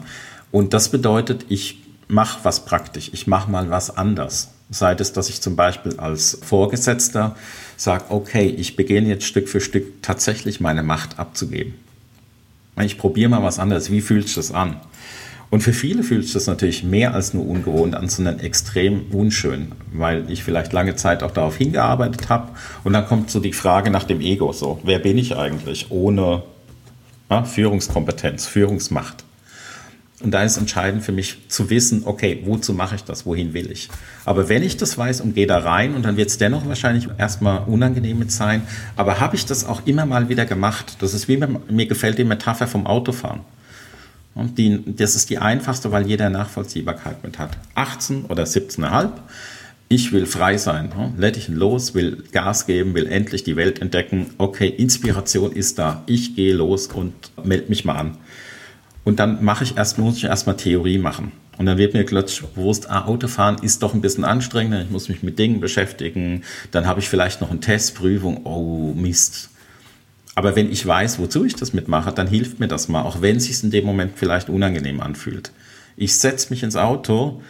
Und das bedeutet, ich mache was praktisch, ich mache mal was anders. Sei es, dass ich zum Beispiel als Vorgesetzter sage, okay, ich beginne jetzt Stück für Stück tatsächlich meine Macht abzugeben. Ich probiere mal was anderes. Wie fühlt sich das an? Und für viele fühlt sich das natürlich mehr als nur ungewohnt an, sondern extrem unschön, weil ich vielleicht lange Zeit auch darauf hingearbeitet habe. Und dann kommt so die Frage nach dem Ego so, wer bin ich eigentlich ohne ja, Führungskompetenz, Führungsmacht? Und da ist entscheidend für mich zu wissen, okay, wozu mache ich das, wohin will ich. Aber wenn ich das weiß und gehe da rein und dann wird es dennoch wahrscheinlich erstmal unangenehm mit sein, aber habe ich das auch immer mal wieder gemacht. Das ist wie mir, mir gefällt die Metapher vom Autofahren. Und die, das ist die einfachste, weil jeder Nachvollziehbarkeit mit hat. 18 oder 17,5. Ich will frei sein. Lädt ich los, will Gas geben, will endlich die Welt entdecken. Okay, Inspiration ist da. Ich gehe los und melde mich mal an. Und dann mache ich erst, muss ich erstmal Theorie machen. Und dann wird mir plötzlich bewusst, ah, Autofahren ist doch ein bisschen anstrengender, ich muss mich mit Dingen beschäftigen, dann habe ich vielleicht noch eine Testprüfung, oh Mist. Aber wenn ich weiß, wozu ich das mitmache, dann hilft mir das mal, auch wenn es sich in dem Moment vielleicht unangenehm anfühlt. Ich setze mich ins Auto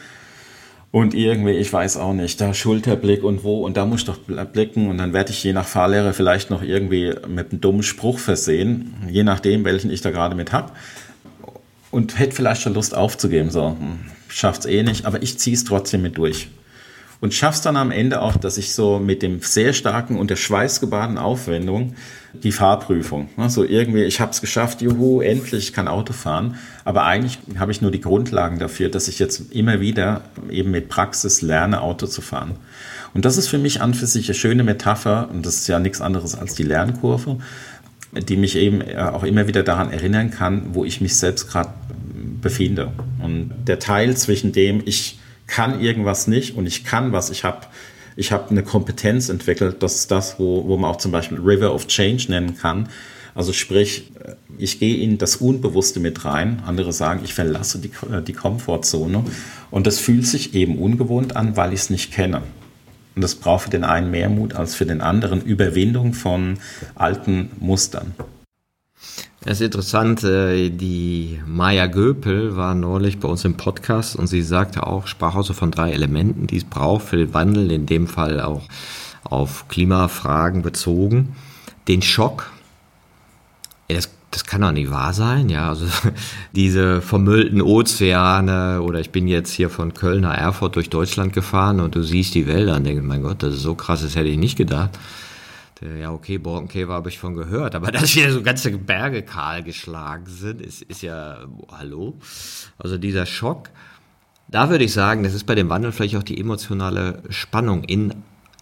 und irgendwie, ich weiß auch nicht, da Schulterblick und wo und da muss ich doch blicken und dann werde ich je nach Fahrlehrer vielleicht noch irgendwie mit einem dummen Spruch versehen, je nachdem, welchen ich da gerade mit habe und hätte vielleicht schon Lust aufzugeben. So, hm, schafft's eh nicht, aber ich ziehe es trotzdem mit durch. Und schaff's dann am Ende auch, dass ich so mit dem sehr starken und der schweißgebaden Aufwendung die Fahrprüfung, so also irgendwie, ich habe es geschafft, juhu, endlich, ich kann Auto fahren. Aber eigentlich habe ich nur die Grundlagen dafür, dass ich jetzt immer wieder eben mit Praxis lerne, Auto zu fahren. Und das ist für mich an für sich eine schöne Metapher, und das ist ja nichts anderes als die Lernkurve, die mich eben äh, auch immer wieder daran erinnern kann, wo ich mich selbst gerade befinde. Und der Teil zwischen dem, ich kann irgendwas nicht und ich kann was, ich habe ich hab eine Kompetenz entwickelt, das ist das, wo, wo man auch zum Beispiel River of Change nennen kann. Also sprich, äh, ich gehe in das Unbewusste mit rein. Andere sagen, ich verlasse die, äh, die Komfortzone. Und das fühlt sich eben ungewohnt an, weil ich es nicht kenne. Und das braucht für den einen mehr Mut als für den anderen Überwindung von alten Mustern. Es ist interessant, äh, die Maya Göpel war neulich bei uns im Podcast und sie sagte auch, sprach also von drei Elementen, die es braucht für den Wandel, in dem Fall auch auf Klimafragen bezogen. Den Schock, das das kann doch nicht wahr sein, ja. Also [laughs] diese vermüllten Ozeane oder ich bin jetzt hier von Köln nach Erfurt durch Deutschland gefahren und du siehst die Wälder und denkst, mein Gott, das ist so krass, das hätte ich nicht gedacht. Ja, okay, Borkenkäfer habe ich von gehört, aber [laughs] dass hier so ganze Berge kahl geschlagen sind, ist, ist ja, hallo? Also dieser Schock, da würde ich sagen, das ist bei dem Wandel vielleicht auch die emotionale Spannung in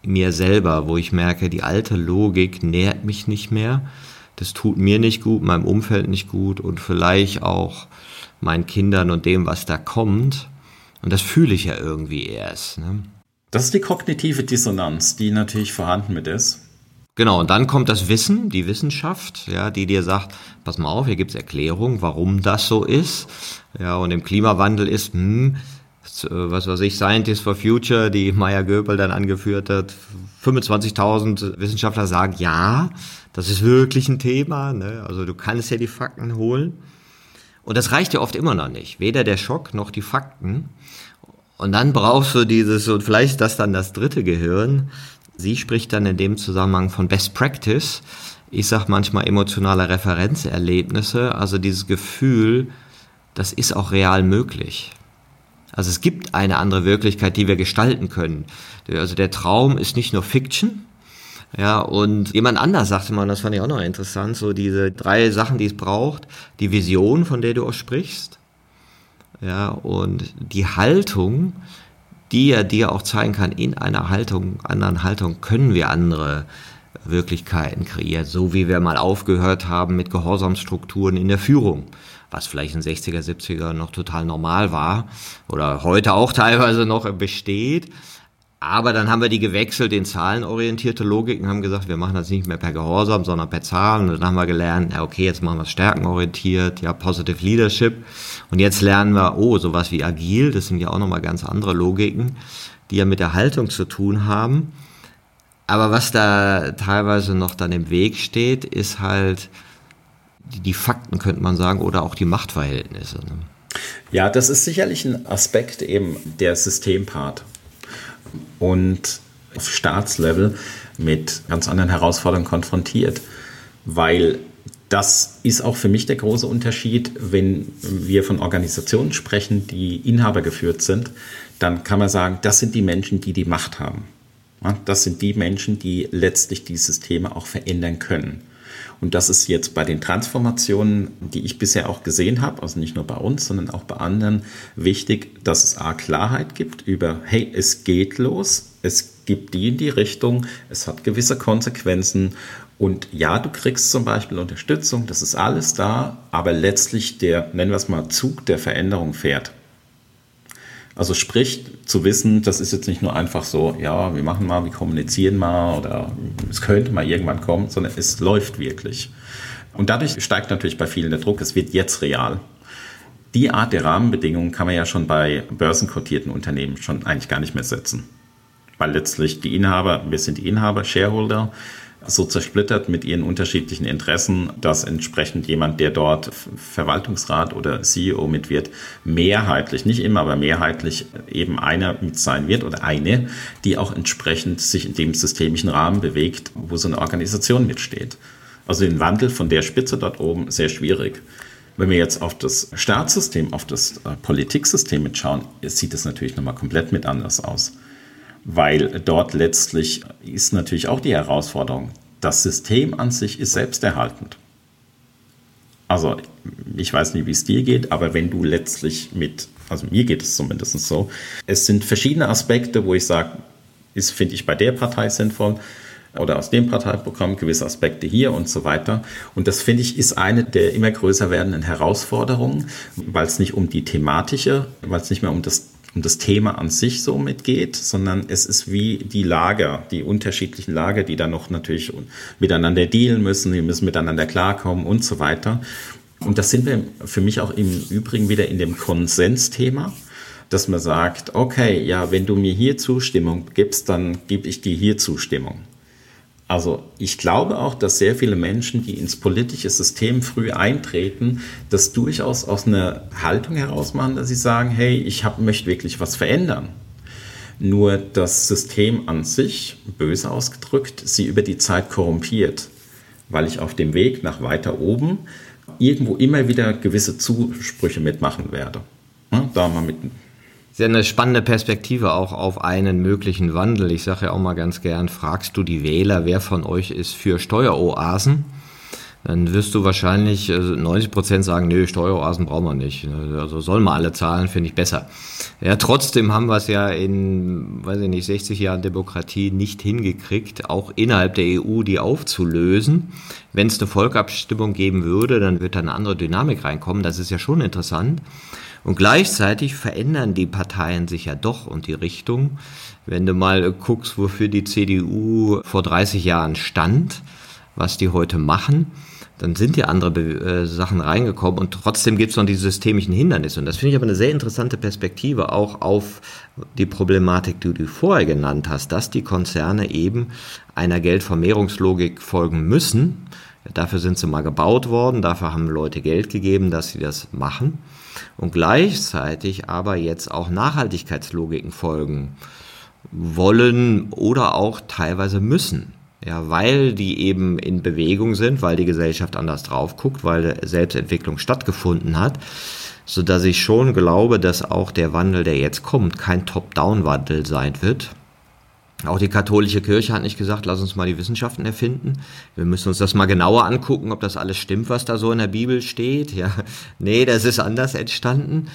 mir selber, wo ich merke, die alte Logik nährt mich nicht mehr das tut mir nicht gut, meinem Umfeld nicht gut und vielleicht auch meinen Kindern und dem, was da kommt. Und das fühle ich ja irgendwie erst. Ne? Das ist die kognitive Dissonanz, die natürlich vorhanden mit ist. Genau, und dann kommt das Wissen, die Wissenschaft, ja, die dir sagt, pass mal auf, hier gibt es Erklärungen, warum das so ist. Ja, und im Klimawandel ist, hm, was weiß ich, Scientists for Future, die Maya Göbel dann angeführt hat, 25.000 Wissenschaftler sagen, ja, das ist wirklich ein Thema. Ne? Also du kannst ja die Fakten holen. Und das reicht ja oft immer noch nicht. Weder der Schock noch die Fakten. Und dann brauchst du dieses, und vielleicht ist das dann das dritte Gehirn. Sie spricht dann in dem Zusammenhang von Best Practice. Ich sag manchmal emotionale Referenzerlebnisse. Also dieses Gefühl, das ist auch real möglich. Also es gibt eine andere Wirklichkeit, die wir gestalten können. Also der Traum ist nicht nur Fiction, ja, und jemand anders sagte mal, das fand ich auch noch interessant, so diese drei Sachen, die es braucht. Die Vision, von der du auch sprichst. Ja, und die Haltung, die er dir auch zeigen kann, in einer Haltung, anderen Haltung können wir andere Wirklichkeiten kreieren, so wie wir mal aufgehört haben mit Gehorsamsstrukturen in der Führung, was vielleicht in 60er, 70er noch total normal war oder heute auch teilweise noch besteht. Aber dann haben wir die gewechselt in zahlenorientierte Logik und haben gesagt, wir machen das nicht mehr per Gehorsam, sondern per Zahlen. Und dann haben wir gelernt, ja, okay, jetzt machen wir es stärkenorientiert, ja, Positive Leadership. Und jetzt lernen wir, oh, sowas wie agil, das sind ja auch nochmal ganz andere Logiken, die ja mit der Haltung zu tun haben. Aber was da teilweise noch dann im Weg steht, ist halt die, die Fakten, könnte man sagen, oder auch die Machtverhältnisse. Ne? Ja, das ist sicherlich ein Aspekt eben der Systempart und auf Staatslevel mit ganz anderen Herausforderungen konfrontiert, weil das ist auch für mich der große Unterschied, wenn wir von Organisationen sprechen, die Inhaber geführt sind, dann kann man sagen, das sind die Menschen, die die Macht haben. Das sind die Menschen, die letztlich die Systeme auch verändern können. Und das ist jetzt bei den Transformationen, die ich bisher auch gesehen habe, also nicht nur bei uns, sondern auch bei anderen, wichtig, dass es A, Klarheit gibt über, hey, es geht los, es gibt die in die Richtung, es hat gewisse Konsequenzen und ja, du kriegst zum Beispiel Unterstützung, das ist alles da, aber letztlich der, nennen wir es mal, Zug der Veränderung fährt. Also sprich, zu wissen, das ist jetzt nicht nur einfach so, ja, wir machen mal, wir kommunizieren mal oder es könnte mal irgendwann kommen, sondern es läuft wirklich. Und dadurch steigt natürlich bei vielen der Druck, es wird jetzt real. Die Art der Rahmenbedingungen kann man ja schon bei börsenkotierten Unternehmen schon eigentlich gar nicht mehr setzen. Weil letztlich die Inhaber, wir sind die Inhaber, Shareholder, so zersplittert mit ihren unterschiedlichen Interessen, dass entsprechend jemand, der dort Verwaltungsrat oder CEO mit wird, mehrheitlich, nicht immer, aber mehrheitlich eben einer mit sein wird oder eine, die auch entsprechend sich in dem systemischen Rahmen bewegt, wo so eine Organisation mitsteht. Also den Wandel von der Spitze dort oben sehr schwierig. Wenn wir jetzt auf das Staatssystem, auf das äh, Politiksystem mitschauen, sieht es natürlich nochmal komplett mit anders aus weil dort letztlich ist natürlich auch die Herausforderung, das System an sich ist selbsterhaltend. Also ich weiß nicht, wie es dir geht, aber wenn du letztlich mit, also mir geht es zumindest so, es sind verschiedene Aspekte, wo ich sage, ist, finde ich bei der Partei sinnvoll oder aus dem Parteiprogramm gewisse Aspekte hier und so weiter. Und das finde ich ist eine der immer größer werdenden Herausforderungen, weil es nicht um die thematische, weil es nicht mehr um das um das Thema an sich so mitgeht, sondern es ist wie die Lager, die unterschiedlichen Lager, die dann noch natürlich miteinander dealen müssen, die müssen miteinander klarkommen und so weiter. Und das sind wir für mich auch im Übrigen wieder in dem Konsensthema, dass man sagt, okay, ja, wenn du mir hier Zustimmung gibst, dann gebe ich dir hier Zustimmung. Also ich glaube auch, dass sehr viele Menschen, die ins politische System früh eintreten, das durchaus aus einer Haltung heraus machen, dass sie sagen, hey, ich hab, möchte wirklich was verändern. Nur das System an sich, böse ausgedrückt, sie über die Zeit korrumpiert, weil ich auf dem Weg nach weiter oben irgendwo immer wieder gewisse Zusprüche mitmachen werde. Da mal mit sehr eine spannende Perspektive auch auf einen möglichen Wandel. Ich sage ja auch mal ganz gern, fragst du die Wähler, wer von euch ist für Steueroasen? Dann wirst du wahrscheinlich 90 also Prozent sagen, nö, Steueroasen brauchen wir nicht. Also sollen wir alle zahlen, finde ich besser. Ja, trotzdem haben wir es ja in, weiß ich nicht, 60 Jahren Demokratie nicht hingekriegt, auch innerhalb der EU die aufzulösen. Wenn es eine Volkabstimmung geben würde, dann wird da eine andere Dynamik reinkommen. Das ist ja schon interessant. Und gleichzeitig verändern die Parteien sich ja doch und die Richtung. Wenn du mal guckst, wofür die CDU vor 30 Jahren stand, was die heute machen, dann sind ja andere äh, Sachen reingekommen und trotzdem gibt es noch die systemischen Hindernisse. Und das finde ich aber eine sehr interessante Perspektive auch auf die Problematik, die du vorher genannt hast, dass die Konzerne eben einer Geldvermehrungslogik folgen müssen. Dafür sind sie mal gebaut worden, dafür haben Leute Geld gegeben, dass sie das machen und gleichzeitig aber jetzt auch Nachhaltigkeitslogiken folgen wollen oder auch teilweise müssen. Ja, weil die eben in Bewegung sind, weil die Gesellschaft anders drauf guckt, weil Selbstentwicklung stattgefunden hat, so dass ich schon glaube, dass auch der Wandel, der jetzt kommt, kein Top-Down-Wandel sein wird, auch die katholische Kirche hat nicht gesagt, lass uns mal die Wissenschaften erfinden. Wir müssen uns das mal genauer angucken, ob das alles stimmt, was da so in der Bibel steht. Ja, nee, das ist anders entstanden.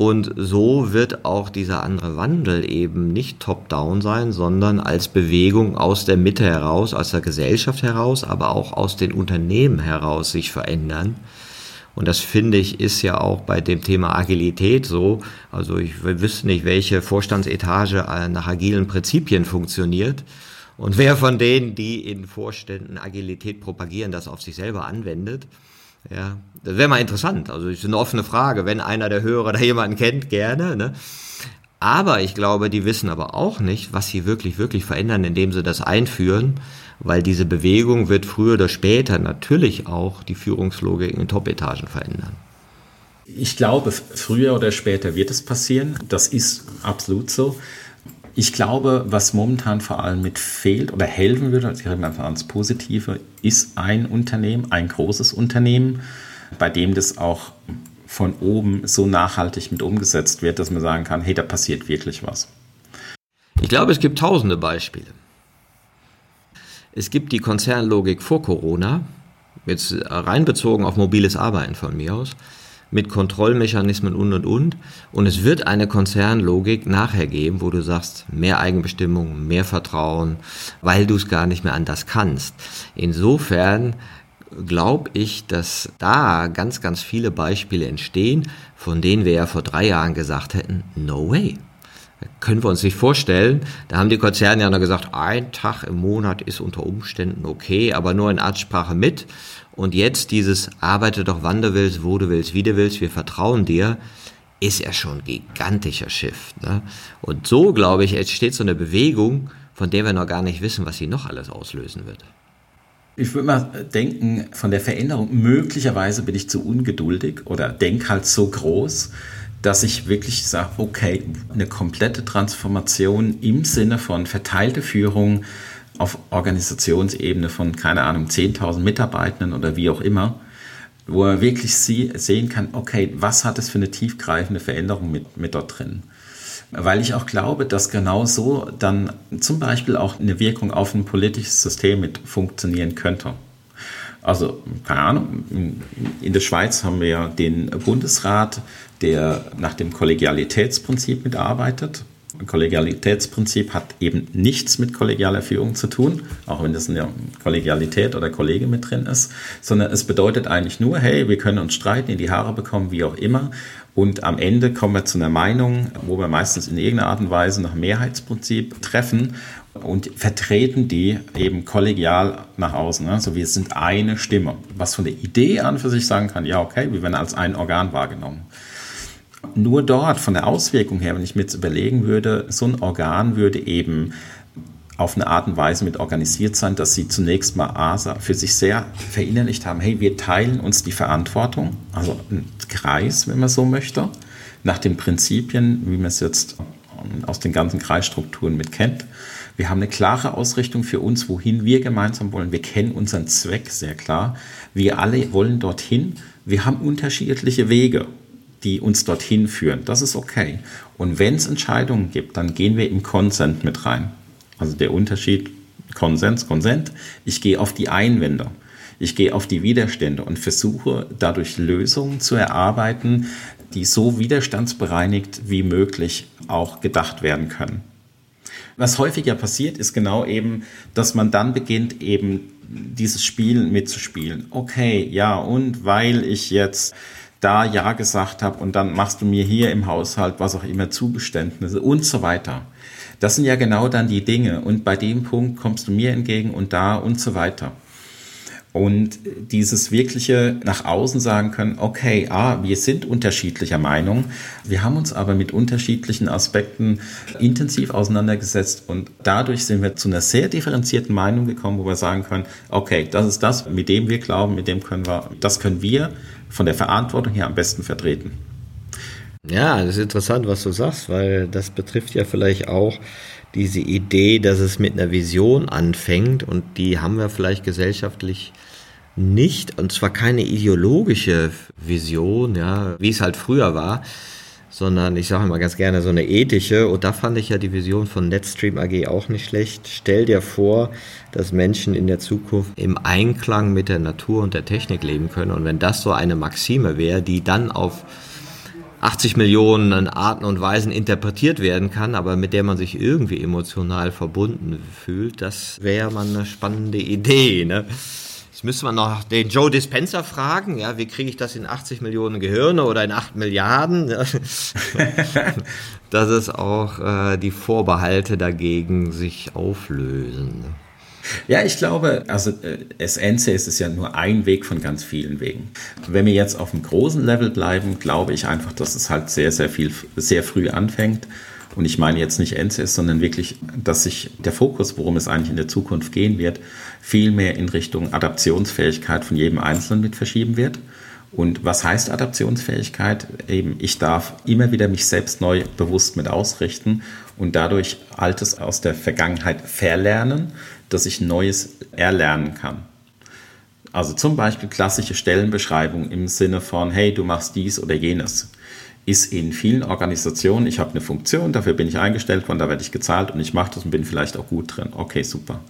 Und so wird auch dieser andere Wandel eben nicht top-down sein, sondern als Bewegung aus der Mitte heraus, aus der Gesellschaft heraus, aber auch aus den Unternehmen heraus sich verändern. Und das finde ich ist ja auch bei dem Thema Agilität so. Also ich wüsste nicht, welche Vorstandsetage nach agilen Prinzipien funktioniert. Und wer von denen, die in Vorständen Agilität propagieren, das auf sich selber anwendet. Ja, das wäre mal interessant. Also ist eine offene Frage. Wenn einer der Hörer da jemanden kennt, gerne. Ne? Aber ich glaube, die wissen aber auch nicht, was sie wirklich, wirklich verändern, indem sie das einführen, weil diese Bewegung wird früher oder später natürlich auch die Führungslogik in Top-Etagen verändern. Ich glaube, früher oder später wird es passieren. Das ist absolut so. Ich glaube, was momentan vor allem mit fehlt oder helfen würde, ich rede einfach ans Positive, ist ein Unternehmen, ein großes Unternehmen, bei dem das auch von oben so nachhaltig mit umgesetzt wird, dass man sagen kann, hey, da passiert wirklich was. Ich glaube, es gibt tausende Beispiele. Es gibt die Konzernlogik vor Corona, jetzt reinbezogen auf mobiles Arbeiten von mir aus mit Kontrollmechanismen und und und. Und es wird eine Konzernlogik nachher geben, wo du sagst, mehr Eigenbestimmung, mehr Vertrauen, weil du es gar nicht mehr anders kannst. Insofern glaube ich, dass da ganz, ganz viele Beispiele entstehen, von denen wir ja vor drei Jahren gesagt hätten, no way. Können wir uns nicht vorstellen. Da haben die Konzerne ja noch gesagt, ein Tag im Monat ist unter Umständen okay, aber nur in Absprache mit. Und jetzt dieses arbeite doch wann du willst, wo du willst, wie du willst, wir vertrauen dir, ist ja schon gigantischer Shift. Ne? Und so, glaube ich, entsteht so eine Bewegung, von der wir noch gar nicht wissen, was sie noch alles auslösen wird. Ich würde mal denken, von der Veränderung, möglicherweise bin ich zu ungeduldig oder denke halt so groß, dass ich wirklich sage, okay, eine komplette Transformation im Sinne von verteilte Führung, auf Organisationsebene von, keine Ahnung, 10.000 Mitarbeitenden oder wie auch immer, wo er wirklich sie, sehen kann, okay, was hat es für eine tiefgreifende Veränderung mit, mit dort drin? Weil ich auch glaube, dass genau so dann zum Beispiel auch eine Wirkung auf ein politisches System mit funktionieren könnte. Also, keine Ahnung, in der Schweiz haben wir ja den Bundesrat, der nach dem Kollegialitätsprinzip mitarbeitet. Kollegialitätsprinzip hat eben nichts mit kollegialer Führung zu tun, auch wenn das eine Kollegialität oder Kollege mit drin ist, sondern es bedeutet eigentlich nur, hey, wir können uns streiten, in die Haare bekommen, wie auch immer. Und am Ende kommen wir zu einer Meinung, wo wir meistens in irgendeiner Art und Weise nach Mehrheitsprinzip treffen und vertreten die eben kollegial nach außen. Also wir sind eine Stimme, was von der Idee an für sich sagen kann, ja, okay, wir werden als ein Organ wahrgenommen nur dort von der Auswirkung her, wenn ich mir jetzt überlegen würde, so ein Organ würde eben auf eine Art und Weise mit organisiert sein, dass sie zunächst mal ASA für sich sehr verinnerlicht haben, hey, wir teilen uns die Verantwortung, also ein Kreis, wenn man so möchte, nach den Prinzipien, wie man es jetzt aus den ganzen Kreisstrukturen mit kennt. Wir haben eine klare Ausrichtung für uns, wohin wir gemeinsam wollen. Wir kennen unseren Zweck sehr klar. Wir alle wollen dorthin. Wir haben unterschiedliche Wege die uns dorthin führen. Das ist okay. Und wenn es Entscheidungen gibt, dann gehen wir im Konsent mit rein. Also der Unterschied Konsens, Konsent. Ich gehe auf die Einwände. Ich gehe auf die Widerstände und versuche dadurch Lösungen zu erarbeiten, die so widerstandsbereinigt wie möglich auch gedacht werden können. Was häufiger passiert, ist genau eben, dass man dann beginnt, eben dieses Spiel mitzuspielen. Okay, ja, und weil ich jetzt da Ja gesagt habe und dann machst du mir hier im Haushalt was auch immer Zugeständnisse und so weiter. Das sind ja genau dann die Dinge und bei dem Punkt kommst du mir entgegen und da und so weiter. Und dieses wirkliche nach außen sagen können, okay, ah, wir sind unterschiedlicher Meinung, wir haben uns aber mit unterschiedlichen Aspekten intensiv auseinandergesetzt und dadurch sind wir zu einer sehr differenzierten Meinung gekommen, wo wir sagen können, okay, das ist das, mit dem wir glauben, mit dem können wir, das können wir von der Verantwortung her am besten vertreten. Ja, das ist interessant, was du sagst, weil das betrifft ja vielleicht auch diese Idee, dass es mit einer Vision anfängt und die haben wir vielleicht gesellschaftlich nicht, und zwar keine ideologische Vision, ja, wie es halt früher war, sondern ich sage immer ganz gerne so eine ethische. Und da fand ich ja die Vision von Netstream AG auch nicht schlecht. Stell dir vor, dass Menschen in der Zukunft im Einklang mit der Natur und der Technik leben können. Und wenn das so eine Maxime wäre, die dann auf 80 Millionen Arten und Weisen interpretiert werden kann, aber mit der man sich irgendwie emotional verbunden fühlt, das wäre mal eine spannende Idee. Ne? Jetzt müsste man noch den Joe Dispenser fragen, ja, wie kriege ich das in 80 Millionen Gehirne oder in 8 Milliarden? [laughs] Dass es auch äh, die Vorbehalte dagegen sich auflösen. Ja, ich glaube, also äh, SNC ist ja nur ein Weg von ganz vielen Wegen. Wenn wir jetzt auf einem großen Level bleiben, glaube ich einfach, dass es halt sehr, sehr viel, sehr früh anfängt. Und ich meine jetzt nicht NCS, sondern wirklich, dass sich der Fokus, worum es eigentlich in der Zukunft gehen wird, viel mehr in Richtung Adaptionsfähigkeit von jedem Einzelnen mit verschieben wird. Und was heißt Adaptionsfähigkeit? Eben, ich darf immer wieder mich selbst neu bewusst mit ausrichten und dadurch Altes aus der Vergangenheit verlernen, dass ich Neues erlernen kann. Also zum Beispiel klassische Stellenbeschreibung im Sinne von, hey, du machst dies oder jenes, ist in vielen Organisationen, ich habe eine Funktion, dafür bin ich eingestellt worden, da werde ich gezahlt und ich mache das und bin vielleicht auch gut drin. Okay, super.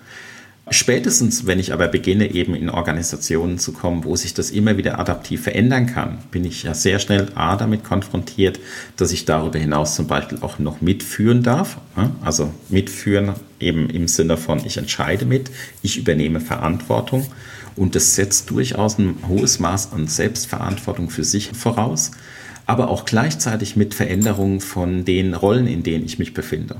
Spätestens, wenn ich aber beginne, eben in Organisationen zu kommen, wo sich das immer wieder adaptiv verändern kann, bin ich ja sehr schnell A damit konfrontiert, dass ich darüber hinaus zum Beispiel auch noch mitführen darf. Also mitführen eben im Sinne von, ich entscheide mit, ich übernehme Verantwortung und das setzt durchaus ein hohes Maß an Selbstverantwortung für sich voraus, aber auch gleichzeitig mit Veränderungen von den Rollen, in denen ich mich befinde.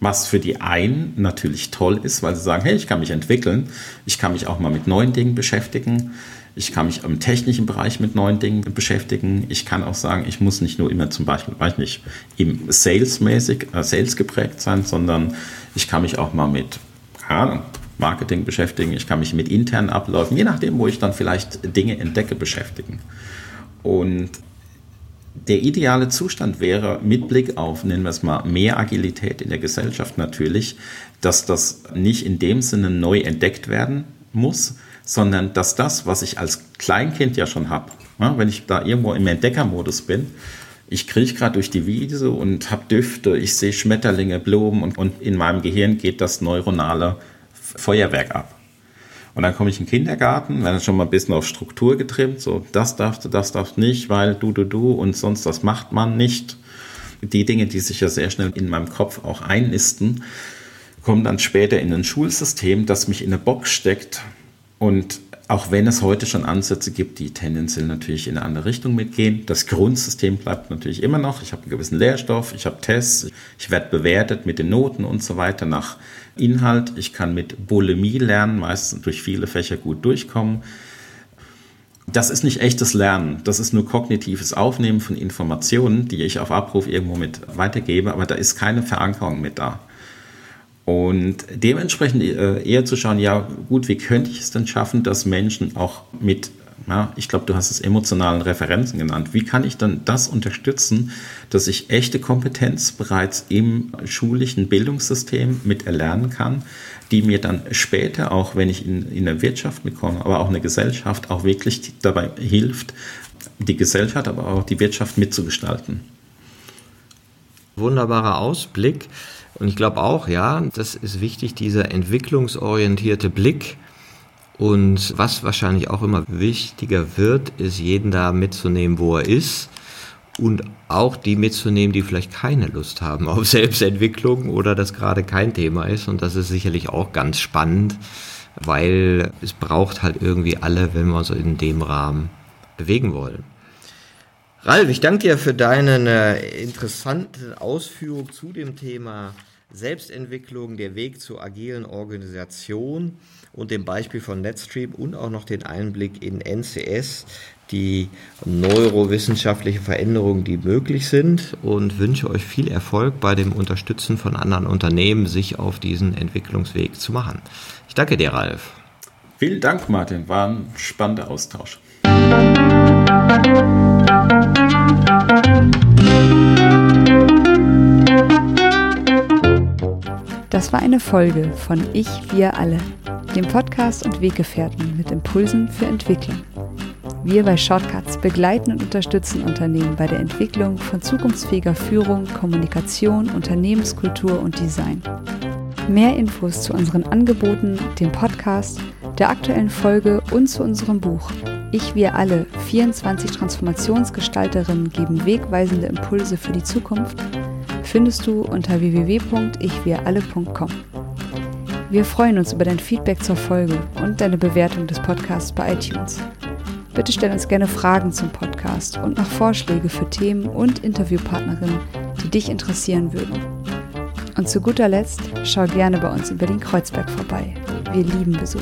Was für die einen natürlich toll ist, weil sie sagen, hey, ich kann mich entwickeln, ich kann mich auch mal mit neuen Dingen beschäftigen, ich kann mich im technischen Bereich mit neuen Dingen beschäftigen. Ich kann auch sagen, ich muss nicht nur immer zum Beispiel, weiß nicht, im Sales-mäßig, äh, Sales geprägt sein, sondern ich kann mich auch mal mit, keine Marketing beschäftigen, ich kann mich mit internen Abläufen, je nachdem, wo ich dann vielleicht Dinge entdecke, beschäftigen. Und der ideale Zustand wäre, mit Blick auf, nennen wir es mal, mehr Agilität in der Gesellschaft natürlich, dass das nicht in dem Sinne neu entdeckt werden muss, sondern dass das, was ich als Kleinkind ja schon habe, wenn ich da irgendwo im Entdeckermodus bin, ich krieche gerade durch die Wiese und habe Düfte, ich sehe Schmetterlinge, Blumen und in meinem Gehirn geht das neuronale Feuerwerk ab. Und dann komme ich in den Kindergarten, werde schon mal ein bisschen auf Struktur getrimmt, so das darfst du, das darfst nicht, weil du, du, du und sonst das macht man nicht. Die Dinge, die sich ja sehr schnell in meinem Kopf auch einnisten, kommen dann später in ein Schulsystem, das mich in eine Box steckt und auch wenn es heute schon Ansätze gibt, die tendenziell natürlich in eine andere Richtung mitgehen, das Grundsystem bleibt natürlich immer noch. Ich habe einen gewissen Lehrstoff, ich habe Tests, ich werde bewertet mit den Noten und so weiter nach Inhalt. Ich kann mit Bulimie lernen, meistens durch viele Fächer gut durchkommen. Das ist nicht echtes Lernen, das ist nur kognitives Aufnehmen von Informationen, die ich auf Abruf irgendwo mit weitergebe, aber da ist keine Verankerung mit da. Und dementsprechend äh, eher zu schauen, ja gut, wie könnte ich es denn schaffen, dass Menschen auch mit, ja, ich glaube, du hast es emotionalen Referenzen genannt, wie kann ich dann das unterstützen, dass ich echte Kompetenz bereits im schulischen Bildungssystem mit erlernen kann, die mir dann später, auch wenn ich in, in der Wirtschaft mitkomme, aber auch in der Gesellschaft, auch wirklich dabei hilft, die Gesellschaft, aber auch die Wirtschaft mitzugestalten. Wunderbarer Ausblick. Und ich glaube auch, ja, das ist wichtig, dieser entwicklungsorientierte Blick. Und was wahrscheinlich auch immer wichtiger wird, ist jeden da mitzunehmen, wo er ist. Und auch die mitzunehmen, die vielleicht keine Lust haben auf [laughs] Selbstentwicklung oder das gerade kein Thema ist. Und das ist sicherlich auch ganz spannend, weil es braucht halt irgendwie alle, wenn wir uns in dem Rahmen bewegen wollen. Ralf, ich danke dir für deine äh, interessante Ausführung zu dem Thema Selbstentwicklung, der Weg zur agilen Organisation und dem Beispiel von NetStream und auch noch den Einblick in NCS, die neurowissenschaftliche Veränderungen, die möglich sind und wünsche euch viel Erfolg bei dem Unterstützen von anderen Unternehmen, sich auf diesen Entwicklungsweg zu machen. Ich danke dir, Ralf. Vielen Dank, Martin. War ein spannender Austausch. Das war eine Folge von Ich, wir alle, dem Podcast und Weggefährten mit Impulsen für Entwicklung. Wir bei Shortcuts begleiten und unterstützen Unternehmen bei der Entwicklung von zukunftsfähiger Führung, Kommunikation, Unternehmenskultur und Design. Mehr Infos zu unseren Angeboten, dem Podcast, der aktuellen Folge und zu unserem Buch Ich, wir alle, 24 Transformationsgestalterinnen geben wegweisende Impulse für die Zukunft, findest du unter www.ichwiralle.com. Wir freuen uns über dein Feedback zur Folge und deine Bewertung des Podcasts bei iTunes. Bitte stell uns gerne Fragen zum Podcast und noch Vorschläge für Themen und Interviewpartnerinnen, die dich interessieren würden. Und zu guter Letzt schau gerne bei uns über den Kreuzberg vorbei. Wir lieben Besuch.